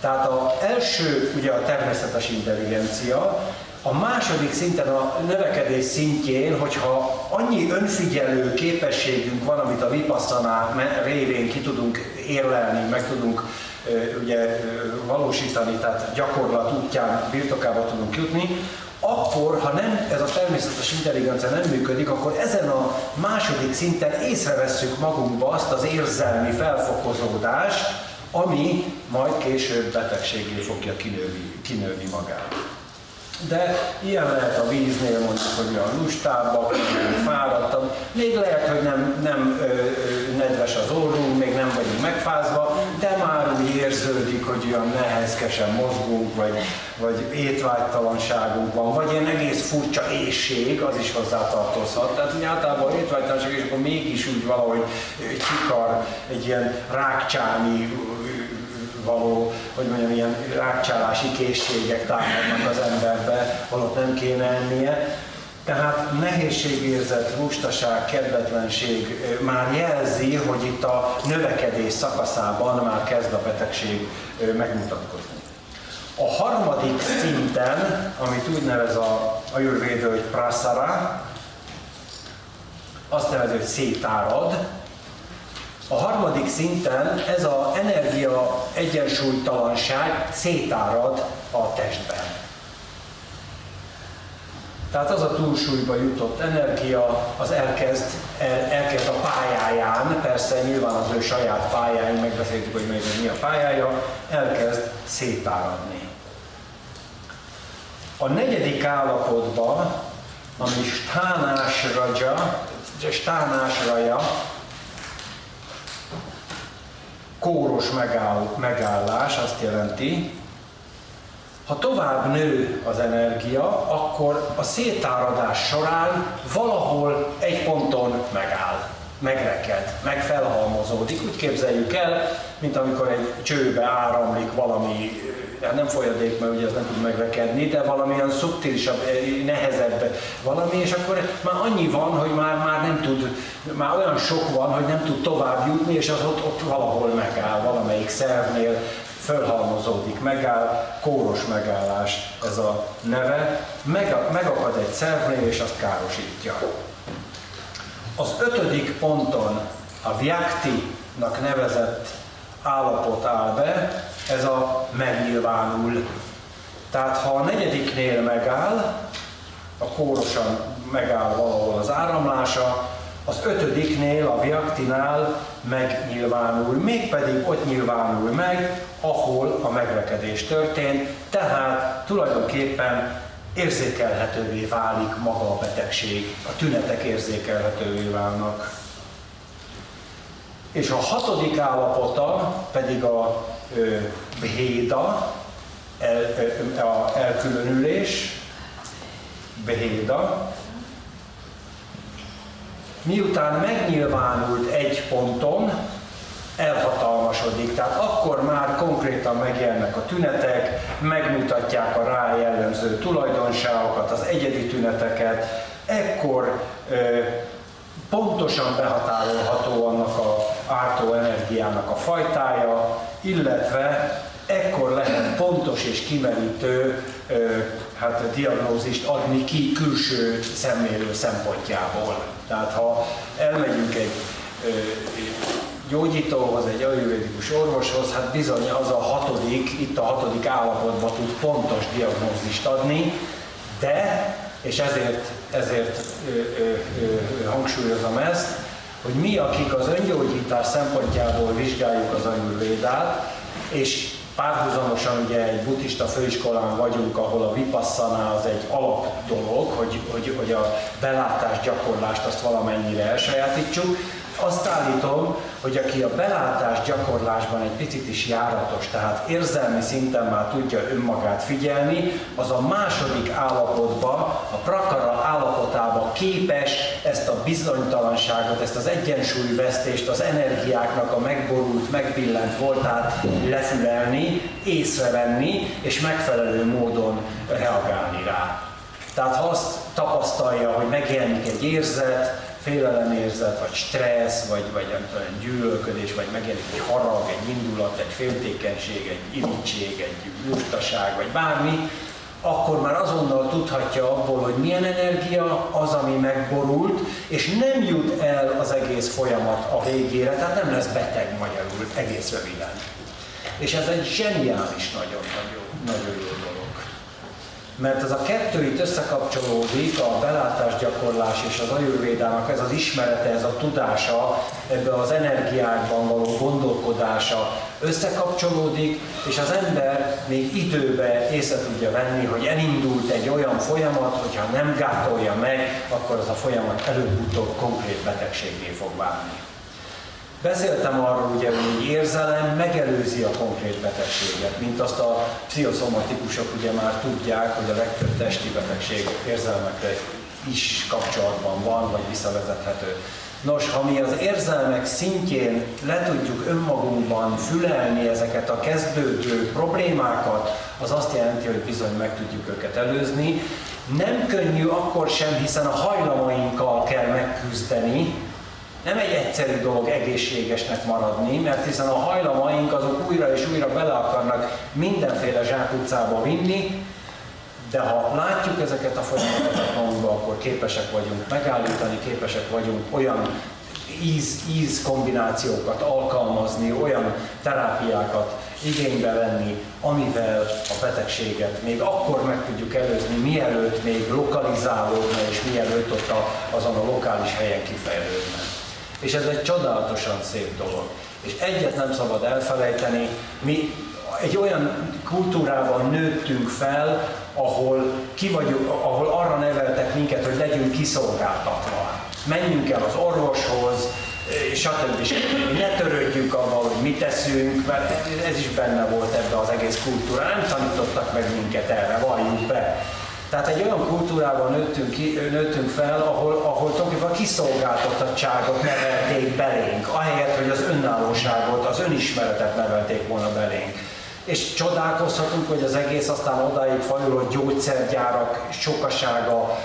Tehát az első ugye a természetes intelligencia, a második szinten a növekedés szintjén, hogyha annyi önfigyelő képességünk van, amit a vipasszaná révén ki tudunk érlelni, meg tudunk ugye valósítani, tehát gyakorlat útján birtokába tudunk jutni, akkor, ha nem ez a természetes intelligencia nem működik, akkor ezen a második szinten észrevesszük magunkba azt az érzelmi felfokozódást, ami majd később betegségé fogja kinőni, kinőni magát. De ilyen lehet a víznél mondjuk, hogy olyan lustábbak, fáradtam, még lehet, hogy nem, nem ö, nedves az orrunk, még nem vagyunk megfázva, de már úgy érződik, hogy olyan nehezkesen mozgunk, vagy, vagy étvágytalanságunk van, vagy ilyen egész furcsa éjség, az is hozzátartozhat. Tehát úgy általában étvágytalanság, és akkor mégis úgy valahogy csikar, egy ilyen rákcsámi való, hogy mondjam, ilyen rákcsálási készségek támadnak az emberbe, holott nem kéne ennie. Tehát nehézségérzet, lustaság, kedvetlenség már jelzi, hogy itt a növekedés szakaszában már kezd a betegség megmutatkozni. A harmadik szinten, amit úgy nevez a ajurvédő, hogy prasara, azt nevezi, hogy szétárad, a harmadik szinten ez az energia egyensúlytalanság szétárad a testben. Tehát az a túlsúlyba jutott energia, az elkezd, el, elkezd a pályáján, persze nyilván az ő saját pályáján, megbeszéltük, hogy még mi a pályája, elkezd szétáradni. A negyedik állapotban, ami stánás raja, stánás raja, kóros megáll, megállás azt jelenti, ha tovább nő az energia, akkor a szétáradás során valahol egy ponton megáll, megreked, megfelhalmozódik. Úgy képzeljük el, mint amikor egy csőbe áramlik valami hát nem folyadék, mert ugye ez nem tud megrekedni, de valamilyen szubtilisabb, eh, nehezebb. Valami, és akkor már annyi van, hogy már, már nem tud, már olyan sok van, hogy nem tud tovább jutni, és az ott, ott valahol megáll, valamelyik szervnél fölhalmozódik, megáll, kóros megállás ez a neve, meg, megakad egy szervnél, és azt károsítja. Az ötödik ponton a Vyakti-nak nevezett állapot áll be, ez a megnyilvánul. Tehát ha a negyediknél megáll, a kórosan megáll valahol az áramlása, az ötödiknél, a viaktinál megnyilvánul, mégpedig ott nyilvánul meg, ahol a megrekedés történt, tehát tulajdonképpen érzékelhetővé válik maga a betegség, a tünetek érzékelhetővé válnak. És a hatodik állapota pedig a Bhéda, el, a elkülönülés, Bhéda, miután megnyilvánult egy ponton, elhatalmas, magasodik, tehát akkor már konkrétan megjelennek a tünetek, megmutatják a rá jellemző tulajdonságokat, az egyedi tüneteket, ekkor ö, pontosan behatárolható annak a ártó energiának a fajtája, illetve ekkor lehet pontos és kimerítő hát, diagnózist adni ki külső szemlélő szempontjából. Tehát ha elmegyünk egy gyógyítóhoz, egy ajurvédikus orvoshoz, hát bizony az a hatodik, itt a hatodik állapotban tud pontos diagnózist adni, de, és ezért, ezért ö, ö, ö, hangsúlyozom ezt, hogy mi, akik az öngyógyítás szempontjából vizsgáljuk az ajurvédát, és Párhuzamosan ugye egy buddhista főiskolán vagyunk, ahol a vipassana az egy alap dolog, hogy, hogy, hogy a belátás gyakorlást azt valamennyire elsajátítsuk. Azt állítom, hogy aki a belátás gyakorlásban egy picit is járatos, tehát érzelmi szinten már tudja önmagát figyelni, az a második állapotba, a prakara állapotába képes ezt a bizonytalanságot, ezt az egyensúlyvesztést, az energiáknak a megborult, megbillent voltát lefülelni, észrevenni és megfelelő módon reagálni rá. Tehát ha azt tapasztalja, hogy megjelenik egy érzet, félelemérzet, vagy stressz, vagy, vagy nem gyűlölködés, vagy megjelenik egy harag, egy indulat, egy féltékenység, egy irítség, egy lustaság, vagy bármi, akkor már azonnal tudhatja abból, hogy milyen energia az, ami megborult, és nem jut el az egész folyamat a végére, tehát nem lesz beteg magyarul, egész röviden. És ez egy zseniális, nagyon-nagyon nagyon jó dolog mert ez a kettő itt összekapcsolódik, a belátásgyakorlás és az ajurvédának ez az ismerete, ez a tudása, ebbe az energiákban való gondolkodása összekapcsolódik, és az ember még időbe észre tudja venni, hogy elindult egy olyan folyamat, hogyha nem gátolja meg, akkor az a folyamat előbb-utóbb konkrét betegségé fog válni. Beszéltem arról, ugye, hogy érzelem megelőzi a konkrét betegséget, mint azt a pszichoszomatikusok ugye már tudják, hogy a legtöbb testi betegség érzelmekre is kapcsolatban van, vagy visszavezethető. Nos, ha mi az érzelmek szintjén le tudjuk önmagunkban fülelni ezeket a kezdődő problémákat, az azt jelenti, hogy bizony meg tudjuk őket előzni. Nem könnyű akkor sem, hiszen a hajlamainkkal kell megküzdeni, nem egy egyszerű dolog egészségesnek maradni, mert hiszen a hajlamaink azok újra és újra bele akarnak mindenféle zsákutcába vinni, de ha látjuk ezeket a folyamatokat magunkba, akkor képesek vagyunk megállítani, képesek vagyunk olyan íz, íz kombinációkat alkalmazni, olyan terápiákat igénybe venni, amivel a betegséget még akkor meg tudjuk előzni, mielőtt még lokalizálódna, és mielőtt ott azon a lokális helyen kifejlődne. És ez egy csodálatosan szép dolog. És egyet nem szabad elfelejteni, mi egy olyan kultúrában nőttünk fel, ahol, ki vagyunk, ahol arra neveltek minket, hogy legyünk kiszolgáltatva. Menjünk el az orvoshoz, stb. stb. Ne törődjünk avval, hogy mit teszünk, mert ez is benne volt ebbe az egész kultúra. Nem tanítottak meg minket erre, valljuk be. Tehát egy olyan kultúrában nőttünk, ki, nőttünk fel, ahol, ahol tulajdonképpen a kiszolgáltatottságot nevelték belénk, ahelyett, hogy az önállóságot, az önismeretet nevelték volna belénk. És csodálkozhatunk, hogy az egész aztán odáig fajul, hogy gyógyszergyárak sokasága,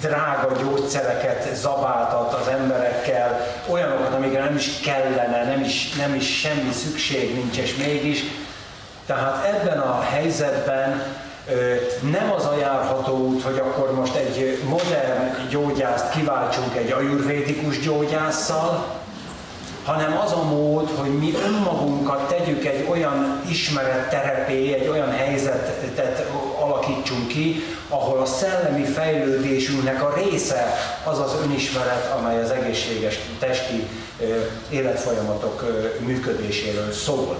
drága gyógyszereket zabáltat az emberekkel, olyanokat, amikre nem is kellene, nem is, nem is semmi szükség nincs, és mégis. Tehát ebben a helyzetben nem az a járható út, hogy akkor most egy modern gyógyászt kiváltsunk egy ajurvédikus gyógyásszal, hanem az a mód, hogy mi önmagunkat tegyük egy olyan ismeret terepé, egy olyan helyzetet alakítsunk ki, ahol a szellemi fejlődésünknek a része az az önismeret, amely az egészséges testi életfolyamatok működéséről szól.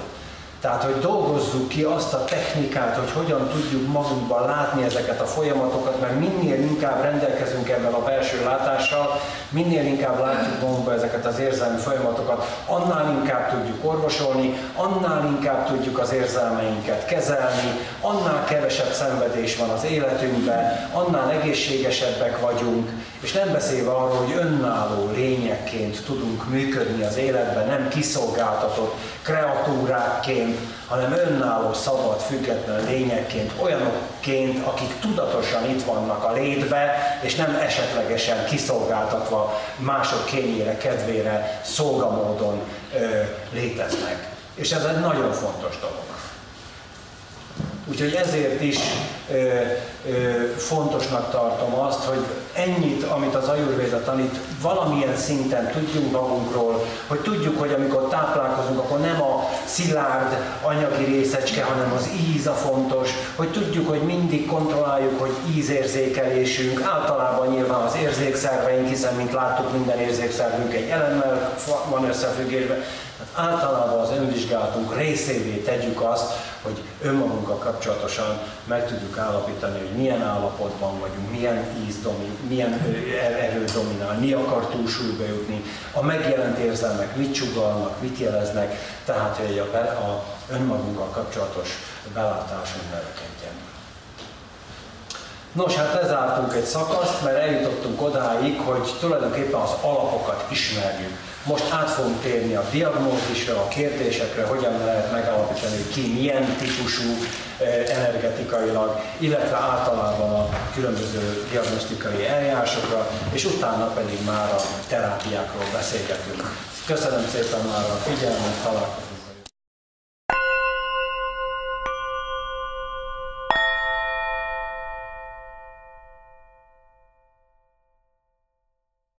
Tehát, hogy dolgozzuk ki azt a technikát, hogy hogyan tudjuk magunkban látni ezeket a folyamatokat, mert minél inkább rendelkezünk ebben a belső látással, minél inkább látjuk magunkban ezeket az érzelmi folyamatokat, annál inkább tudjuk orvosolni, annál inkább tudjuk az érzelmeinket kezelni, annál kevesebb szenvedés van az életünkben, annál egészségesebbek vagyunk, És nem beszélve arról, hogy önálló lényekként tudunk működni az életben, nem kiszolgáltatott kreatúrákként, hanem önálló, szabad, független lényekként, olyanokként, akik tudatosan itt vannak a létbe, és nem esetlegesen kiszolgáltatva mások kényére, kedvére, szolgamódon ö, léteznek. És ez egy nagyon fontos dolog. Úgyhogy ezért is ö, ö, fontosnak tartom azt, hogy ennyit, amit az Ayurveda tanít, valamilyen szinten tudjunk magunkról, hogy tudjuk, hogy amikor táplálkozunk, akkor nem a szilárd anyagi részecske, hanem az íz a fontos, hogy tudjuk, hogy mindig kontrolláljuk, hogy ízérzékelésünk, általában nyilván az érzékszerveink, hiszen mint láttuk, minden érzékszervünk egy elemmel van összefüggésben, Hát általában az önvizsgálatunk részévé tegyük azt, hogy önmagunkkal kapcsolatosan meg tudjuk állapítani, hogy milyen állapotban vagyunk, milyen íz domin, milyen erő dominál, mi akar túlsúlyba jutni, a megjelent érzelmek mit csugalnak, mit jeleznek, tehát hogy a, a önmagunkkal kapcsolatos belátásunk növekedjen. Nos, hát lezártunk egy szakaszt, mert eljutottunk odáig, hogy tulajdonképpen az alapokat ismerjük. Most át fogunk térni a diagnózisra, a kérdésekre, hogyan lehet megállapítani, hogy ki milyen típusú energetikailag, illetve általában a különböző diagnosztikai eljárásokra, és utána pedig már a terápiákról beszélgetünk. Köszönöm szépen már a figyelmet, találkozunk